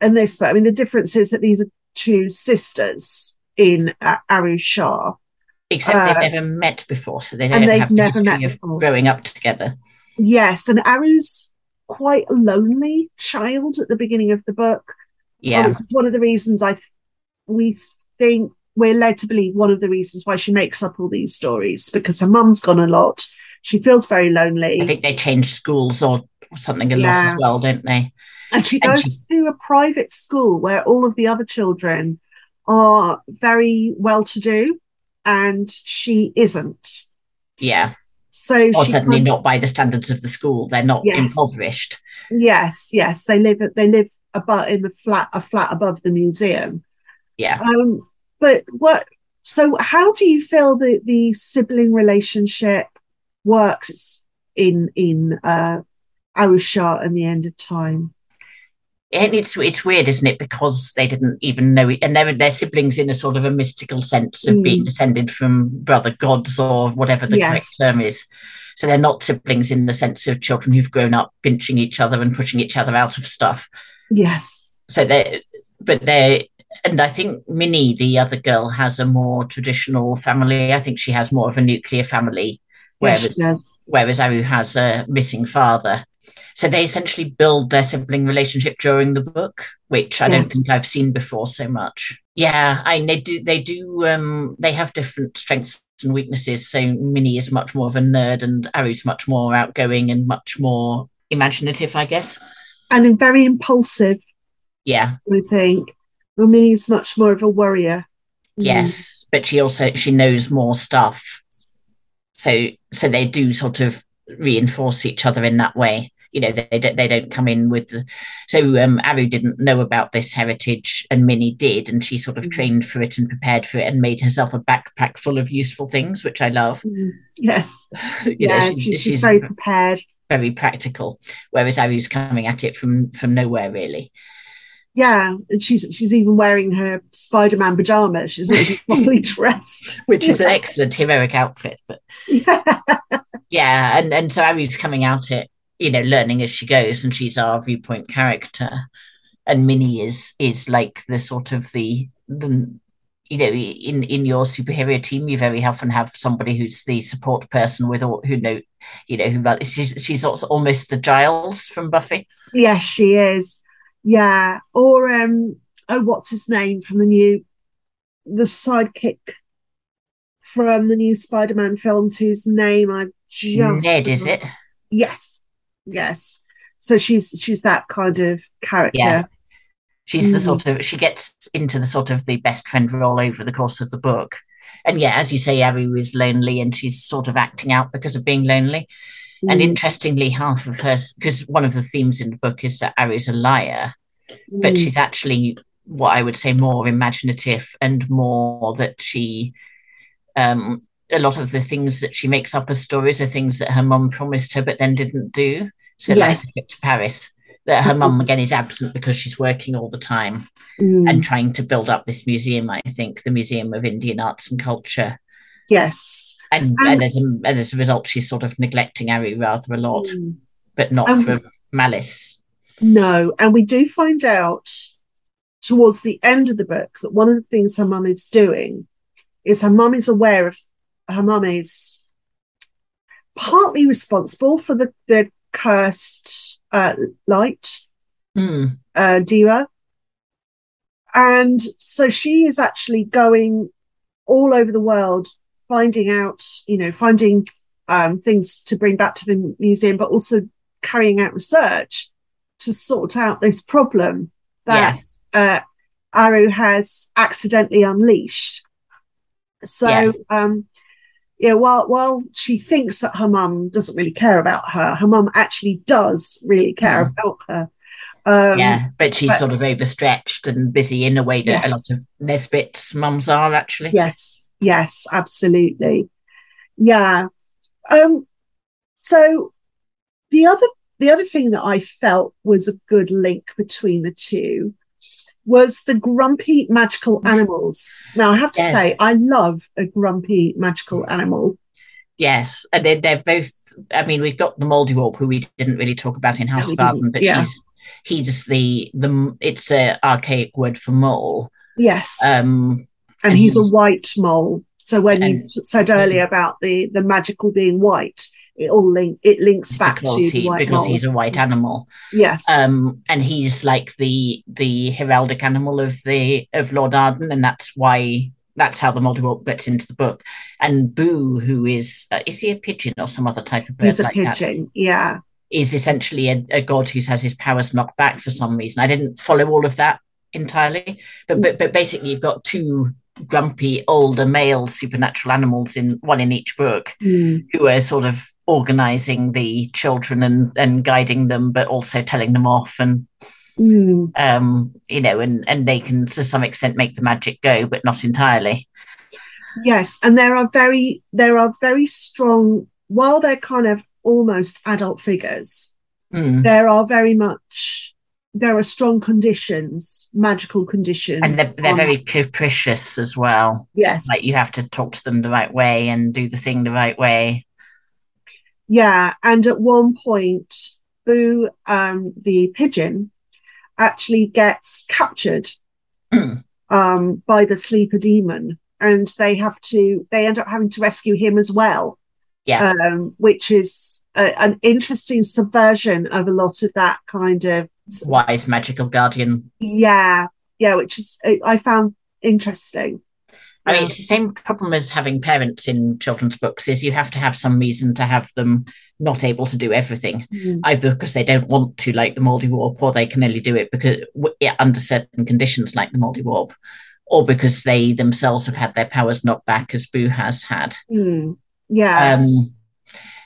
and this but I mean, the difference is that these are two sisters in uh, Aru Shah. Except Uh, they've never met before, so they don't have the history of before. growing up together. Yes, and Aru's quite a lonely child at the beginning of the book. Yeah, One- of the reasons I we think we're led to believe one of the reasons why she makes up all these stories because her mum's gone a lot. She feels very lonely. I think they change schools or something a lot as well, don't they? And she And goes to a private school where all of the other children are very well to do, and she isn't. Yeah, So or certainly kind- not by the standards of the school. They're not Yes. impoverished. Yes, yes, they live they live above in the flat a flat above the museum. Yeah. Um, but what? So how do you feel the the sibling relationship works in in uh, Aru Shah and the End of Time? And it's it's weird, isn't it? Because they didn't even know it, and they're, they're siblings in a sort of a mystical sense of Mm. being descended from brother gods or whatever the correct term is. So they're not siblings in the sense of children who've grown up pinching each other and pushing each other out of stuff. Yes, So they, but they, and I think Minnie, the other girl, has a more traditional family. I think she has more of a nuclear family, whereas does. whereas Aru has a missing father. So they essentially build their sibling relationship during the book, which I Yeah. don't think I've seen before so much. Yeah, I they do they do um they have different strengths and weaknesses. So Minnie is much more of a nerd and Aru's much more outgoing and much more imaginative, I guess. and very impulsive. Yeah. I think. Mean, he's much more of a warrior. Mm. Yes, but she also she knows more stuff. So so they do sort of reinforce each other in that way. You know, they don't they don't come in with the so um Aru didn't know about this heritage and Minnie did, and she sort of Mhm. trained for it and prepared for it and made herself a backpack full of useful things, which I love. Mm. Yes, [LAUGHS] yeah, know, she- she's, she's very prepared. very practical, whereas Aru's coming at it from from nowhere really. Yeah, and she's she's even wearing her Spider-Man pajamas. She's not even properly [LAUGHS] dressed. Which is an excellent heroic outfit, but [LAUGHS] Yeah, yeah and and so Aru's coming out it you know learning as she goes and she's our viewpoint character. And Minnie is is like the sort of the the you know in in your superhero team you very often have somebody who's the support person with all who know you know who she's she's also almost the Giles from Buffy. Yes, she is. Yeah, or um, oh, what's his name from the new, the sidekick from the new Spider-Man films, whose name I just Ned is it? Yes, yes. So she's she's that kind of character. Yeah. She's the Mm. sort of she gets into the sort of the best friend role over the course of the book. And yeah, as you say, Aru is lonely and she's sort of acting out because of being lonely. And Mm, interestingly, half of her because one of the themes in the book is that Aru's a liar, but mm, she's actually what I would say more imaginative and more that she um a lot of the things that she makes up as stories are things that her mum promised her but then didn't do. So like Yes. the trip to Paris. That her mum [LAUGHS] again is absent because she's working all the time mm, and trying to build up this museum, I think, the Museum of Indian Arts and Culture. yes. And, And- and, as, a, and as a result, she's sort of neglecting Aru rather a lot, Mm. but not And- from malice. No, and we do find out towards the end of the book that one of the things her mum is doing is her mum is aware of her mum is partly responsible for the, the cursed uh, light, Mm, uh, Dira. And so she is actually going all over the world, finding out, you know, finding um, things to bring back to the museum, but also carrying out research to sort out this problem that yes. uh, Aru has accidentally unleashed. So, Yeah. um, yeah, while while she thinks that her mum doesn't really care about her, her mum actually does really care Mm. about her. Um, yeah, but she's but- sort of overstretched and busy in a way that a lot of Nesbit's mums are actually. Yes, yes, absolutely. Yeah. Um, so the other the other thing that I felt was a good link between the two was the grumpy magical [LAUGHS] animals. Now I have to Yes. say I love a grumpy magical animal. Yes, and they're, they're both. I mean, we've got the Mouldiwarp, who we didn't really talk about in House of Arden, didn't, but yeah. she's he's the the it's a archaic word for mole. Yes. Um, and and he's, he's- a white mole. So when you said earlier about the the magical being white, it all link it links back because to the he white because mole. he's a white animal. yes. Um, and he's like the the heraldic animal of the of Lord Arden, and that's why that's how the Mouldiwarp gets into the book. And Boo, who is uh, is he a pigeon or some other type of bird he's a like that? pigeon. Yeah. Is essentially a, a god who has his powers knocked back for some reason. I didn't follow all of that entirely, but but but basically you've got two grumpy older male supernatural animals in one in each book Mm. who are sort of organizing the children and and guiding them but also telling them off and Mm. um you know and and they can to some extent make the magic go but not entirely Yes, and there are very there are very strong while they're kind of almost adult figures, Mm. there are very much there are strong conditions, magical conditions. and they're, they're on- very capricious as well yes. like you have to talk to them the right way and do the thing the right way Yeah, and at one point, Boo, um, the pigeon, actually gets captured Mm. um, by the sleeper demon, and they have to. They end up having to rescue him as well. Yeah. um, which is a, an interesting subversion of a lot of that kind of wise magical guardian yeah, yeah, which is I found interesting. I mean, it's the same problem as having parents in children's books is you have to have some reason to have them not able to do everything, Mm. either because they don't want to, like the Mouldiwarp, or they can only do it because yeah, under certain conditions, like the Mouldiwarp, or because they themselves have had their powers knocked back, as Boo has had. Mm. Yeah, Um,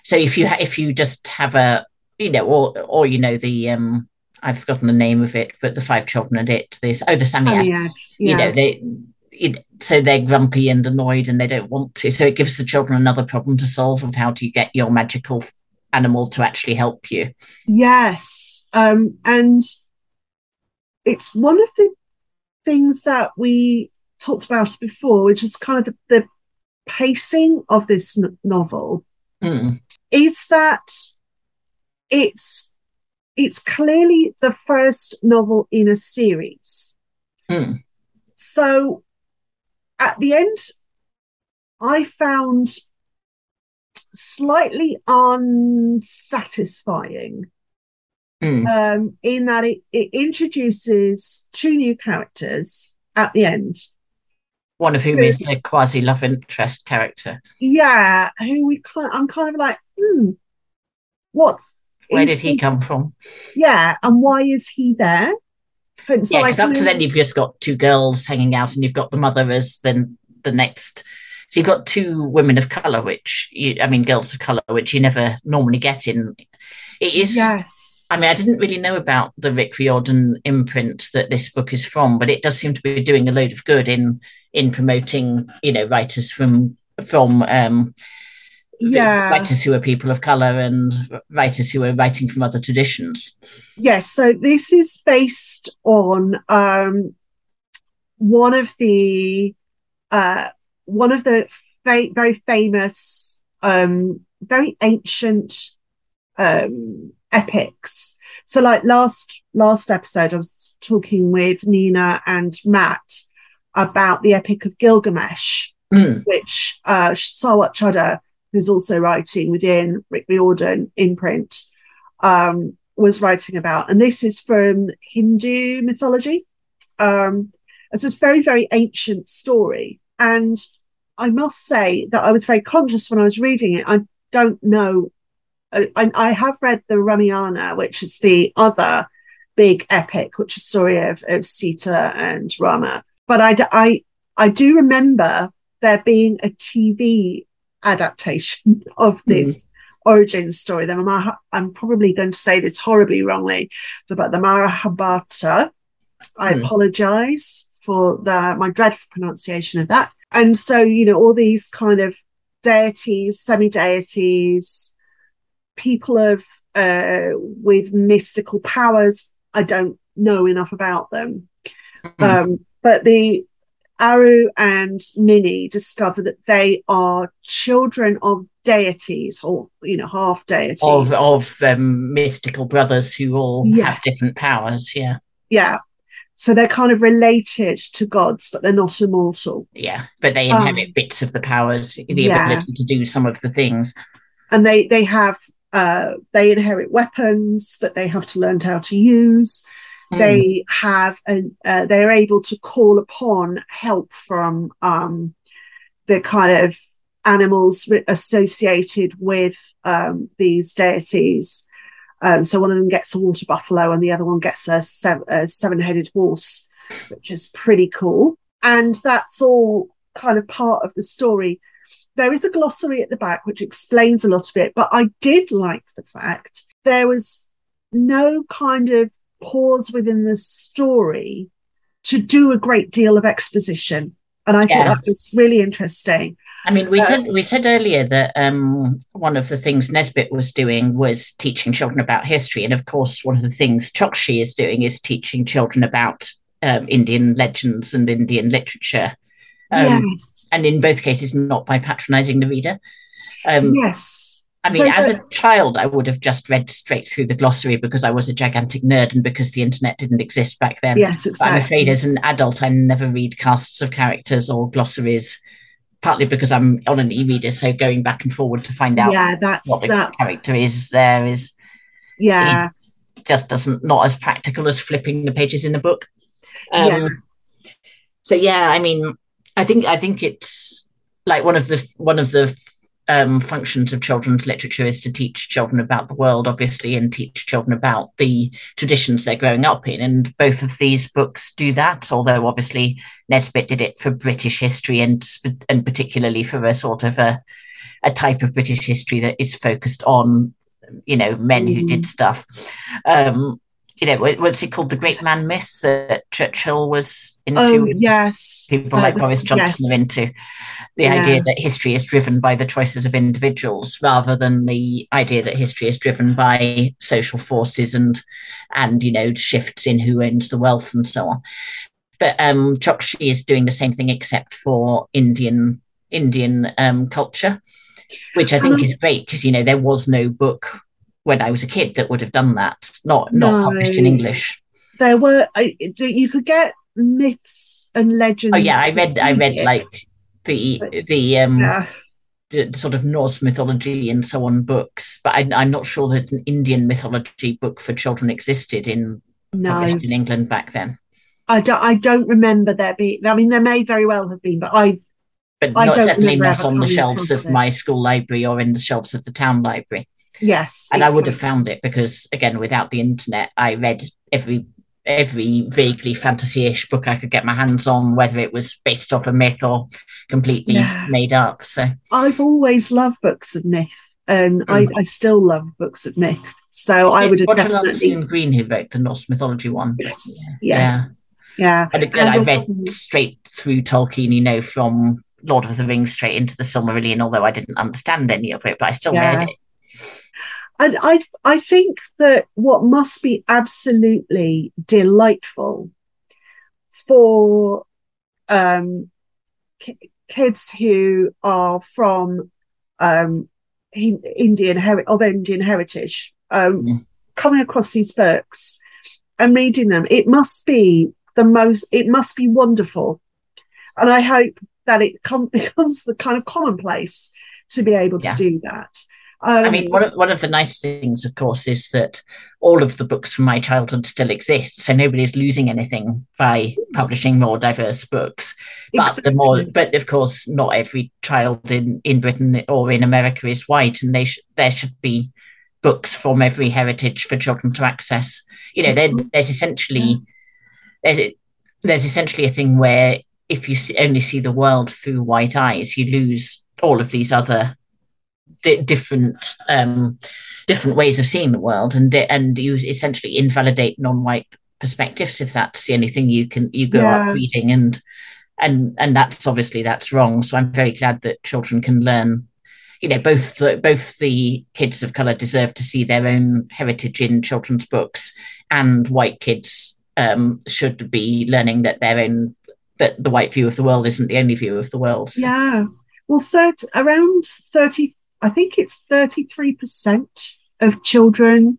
so if you ha- if you just have a you know, or or you know the um, I've forgotten the name of it, but the five children and it this oh the Psammead Yeah. you know they it, so they're grumpy and annoyed and they don't want to so it gives the children another problem to solve of how do you get your magical animal to actually help you Yes. Um, and it's one of the things that we talked about before, which is kind of the, the pacing of this n- novel, Mm, is that it's it's clearly the first novel in a series. mm, So at the end, I found slightly unsatisfying mm. um, in that it, it introduces two new characters at the end. one of whom is the quasi love interest character Yeah, who we kind I'm kind of like, hmm, what? Where did he this- come from Yeah, and why is he there? And so yeah because up to then you've just got two girls hanging out and you've got the mother as then the next so you've got two women of color which you i mean girls of color which you never normally get in. It is yes, I mean, I didn't really know about the Rick Riordan imprint that this book is from, but it does seem to be doing a load of good in in promoting, you know, writers from from um, yeah, writers who are people of color and writers who are writing from other traditions. yes. So this is based on um, one of the uh, one of the fa- very famous, um, very ancient um, epics. So, like last last episode, I was talking with Nina and Matt about the Epic of Gilgamesh, Mm, which uh, Sarwat Chadda, who's also writing within Rick Riordan imprint, um, was writing about. And this is from Hindu mythology. Um, it's this very, very ancient story. And I must say that I was very conscious when I was reading it. I don't know. I, I have read the Ramayana, which is the other big epic, which is story of, of Sita and Rama. But I, I, I do remember there being a TV adaptation [LAUGHS] of this origin story. The Maha, I'm probably going to say this horribly wrongly, but the Mahabharata. I Hmm. apologize for the my dreadful pronunciation of that. And so, you know, all these kind of deities, semi-deities, people of uh, with mystical powers. I don't know enough about them. mm. Um, but the Aru and Minnie discover that they are children of deities, or you know, half deities of of um, mystical brothers who all Yeah. have different powers. Yeah, yeah. So they're kind of related to gods, but they're not immortal. yeah, but they Um, inherit bits of the powers, the yeah. ability to do some of the things. And they they have uh they inherit weapons that they have to learn how to use. Mm, They have and uh, they're able to call upon help from um the kind of animals associated with um these deities. Um, so one of them gets a water buffalo and the other one gets a, sev- a seven-headed horse, which is pretty cool. and that's all kind of part of the story. There is a glossary at the back which explains a lot of it, but I did like the fact there was no kind of pause within the story to do a great deal of exposition. And I yeah. thought that was really interesting. I mean, we uh, said we said earlier that um, one of the things Nesbit was doing was teaching children about history, and of course, one of the things Chokshi is doing is teaching children about um, Indian legends and Indian literature. Um, yes. And in both cases, not by patronizing the reader. Um, yes. I mean, so as a child, I would have just read straight through the glossary because I was a gigantic nerd and because the internet didn't exist back then. Yes, exactly. I'm afraid as an adult, I never read casts of characters or glossaries, partly because I'm on an e-reader, so going back and forward to find out yeah, that's, what the that... character is there is yeah just doesn't not as practical as flipping the pages in a book. Um, yeah. So yeah, I mean, I think I think it's like one of the one of the um, functions of children's literature is to teach children about the world, obviously, and teach children about the traditions they're growing up in. And both of these books do that, although obviously Nesbit did it for British history and and particularly for a sort of a a type of British history that is focused on, you know, men mm. who did mm. stuff. Um, you know, what's it called? The great man myth that Churchill was into. Oh, yes. People like Boris Johnson yes. are into the yeah. idea that history is driven by the choices of individuals rather than the idea that history is driven by social forces and, and, you know, shifts in who owns the wealth and so on. But um, Chokshi is doing the same thing except for Indian Indian um, culture, which I think um, is great because, you know, there was no book when I was a kid that would have done that, not not no. published in English. There were you could get myths and legends. Oh yeah, I read I read like the the um yeah. the sort of Norse mythology and so on books, but I, am not sure that an Indian mythology book for children existed in no. published in England back then. I don't I don't remember there being. I mean, there may very well have been, but I. But not, definitely not on the shelves of my school library or in the shelves of the town library. Yes. And I would have found it because again, without the internet, I read every every vaguely fantasy-ish book I could get my hands on, whether it was based off a myth or completely yeah. made up. So I've always loved books of myth, and mm. I, I, still love books of myth. So I would have definitely. and Green who wrote the Norse mythology one. Yes. Yes. Yeah. Yeah. And again, and I read straight through Tolkien, you know, from Lord of the Rings straight into the Silmarillion, although I didn't understand any of it, but I still yeah. read it and I I think that what must be absolutely delightful for um, kids who are from um, Indian of Indian heritage um, mm. coming across these books and reading them, it must be the most. It must be wonderful, and I hope that it com- [LAUGHS] becomes the kind of commonplace to be able to do that. Um, I mean, one of, one of the nice things, of course, is that all of the books from my childhood still exist, so nobody's losing anything by publishing more diverse books. But exactly. the more, but of course, not every child in, in Britain or in America is white, and they sh- there should be books from every heritage for children to access. You know, there's essentially there's there's essentially a thing where if you only see the world through white eyes, you lose all of these other different um, different ways of seeing the world, and and you essentially invalidate non-white perspectives if that's the only thing you can you go yeah. up reading and and and that's obviously that's wrong. So I'm very glad that children can learn. You know, both the, both the kids of color deserve to see their own heritage in children's books, and white kids um, should be learning that their own that the white view of the world isn't the only view of the world. So. Yeah. Well, third, around 30, I think it's 33% of children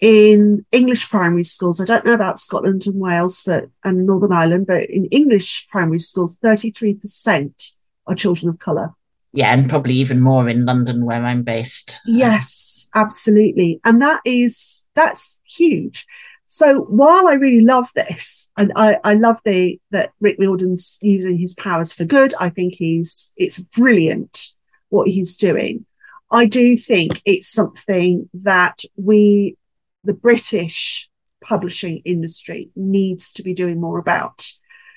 in English primary schools. I don't know about Scotland and Wales but and Northern Ireland, but in English primary schools, 33% are children of colour. Yeah, and probably even more in London where I'm based. Yes, absolutely. And that is that's huge. So while I really love this, and I, I love the that Rick Riordan's using his powers for good, I think he's it's brilliant what he's doing. I do think it's something that we, the British publishing industry, needs to be doing more about.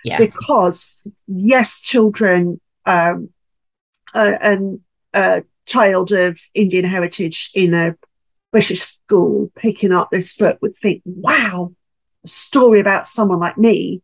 Yeah. Because yes, children um, uh, and a child of Indian heritage in a British school picking up this book would think, wow, a story about someone like me.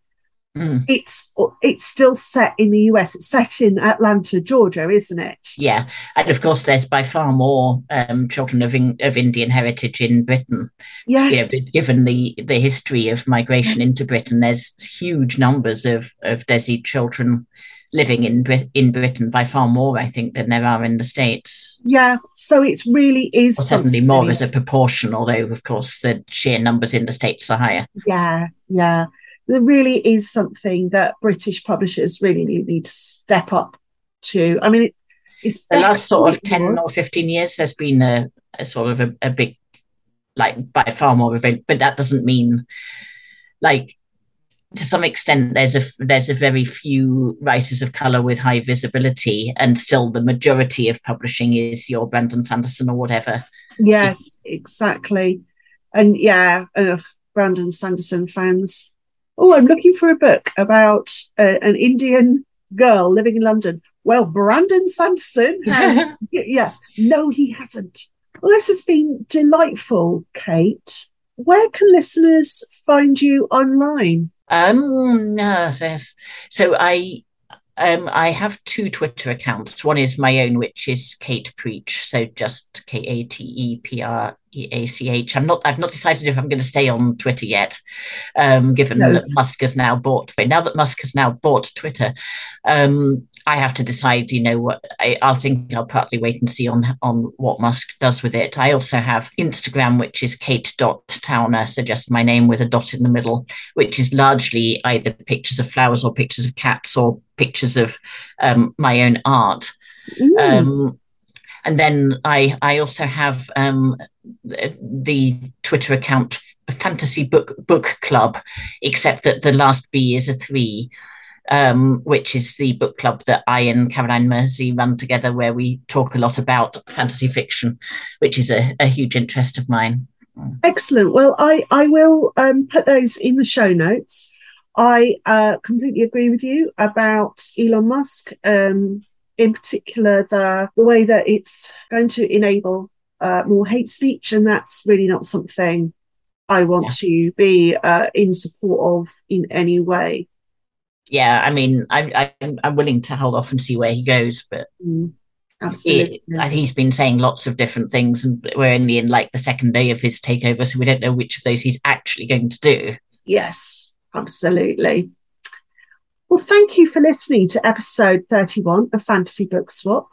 Mm. It's it's still set in the US. It's set in Atlanta, Georgia, isn't it? Yeah, and of course, there's by far more um, children of in, of Indian heritage in Britain. Yes, you know, given the the history of migration into Britain, there's huge numbers of of Desi children living in Brit- in Britain by far more, I think, than there are in the States. Yeah, so it really is or certainly more as a proportion, although of course the sheer numbers in the States are higher. Yeah, yeah. There really is something that British publishers really need to step up to. I mean, it, it's the last sort of 10 or 15 years, there's been a, a sort of a, a big, like by far more event, but that doesn't mean like to some extent there's a there's a very few writers of color with high visibility and still the majority of publishing is your brandon sanderson or whatever yes exactly and yeah uh, brandon sanderson fans oh i'm looking for a book about uh, an indian girl living in london. Well brandon sanderson has, [LAUGHS] yeah. No he hasn't. Well this has been delightful kate. Where can listeners find you online? Um, no, yes. so I um, I have two Twitter accounts. One is my own, which is Kate Preach. So just K A T E P R E A C H. I'm not. I've not decided if I'm going to stay on Twitter yet, um, given no. that Musk has now bought. Now that Musk has now bought Twitter, um, I have to decide, you know, what I, will think I'll partly wait and see on on what Musk does with it. I also have Instagram, which is Kate dot Towner, just my name with a dot in the middle, which is largely either pictures of flowers or pictures of cats or pictures of um, my own art. Um, and then I I also have um, the Twitter account Fantasy Book Book Club, except that the last B is a three um, which is the book club that I and Caroline Mersey run together, where we talk a lot about fantasy fiction, which is a, a huge interest of mine. Excellent. Well, I, I will um, put those in the show notes. I uh, completely agree with you about Elon Musk, um, in particular, the, the way that it's going to enable uh, more hate speech, and that's really not something I want yeah. to be uh, in support of in any way yeah, I mean, I, I, am willing to hold off and see where he goes, but mm, absolutely, it, he's been saying lots of different things, and we're only in like the second day of his takeover, so we don't know which of those he's actually going to do. Yes, absolutely. Well, thank you for listening to episode 31 of Fantasy Book Swap.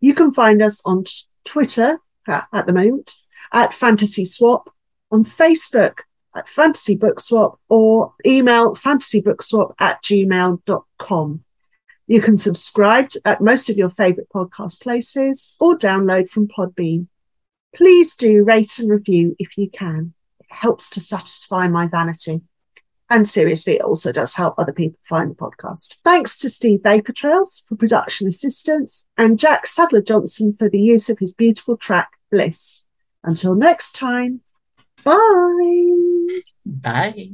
You can find us on Twitter at, at the moment at Fantasy Swap, on Facebook at Fantasy Book Swap or email fantasybookswap at gmail.com. You can subscribe at most of your favourite podcast places or download from Podbean. Please do rate and review if you can. It helps to satisfy my vanity. And seriously, it also does help other people find the podcast. Thanks to Steve Vapour Trails for production assistance and Jack Sadler Johnson for the use of his beautiful track, Bliss. Until next time, bye. Bye.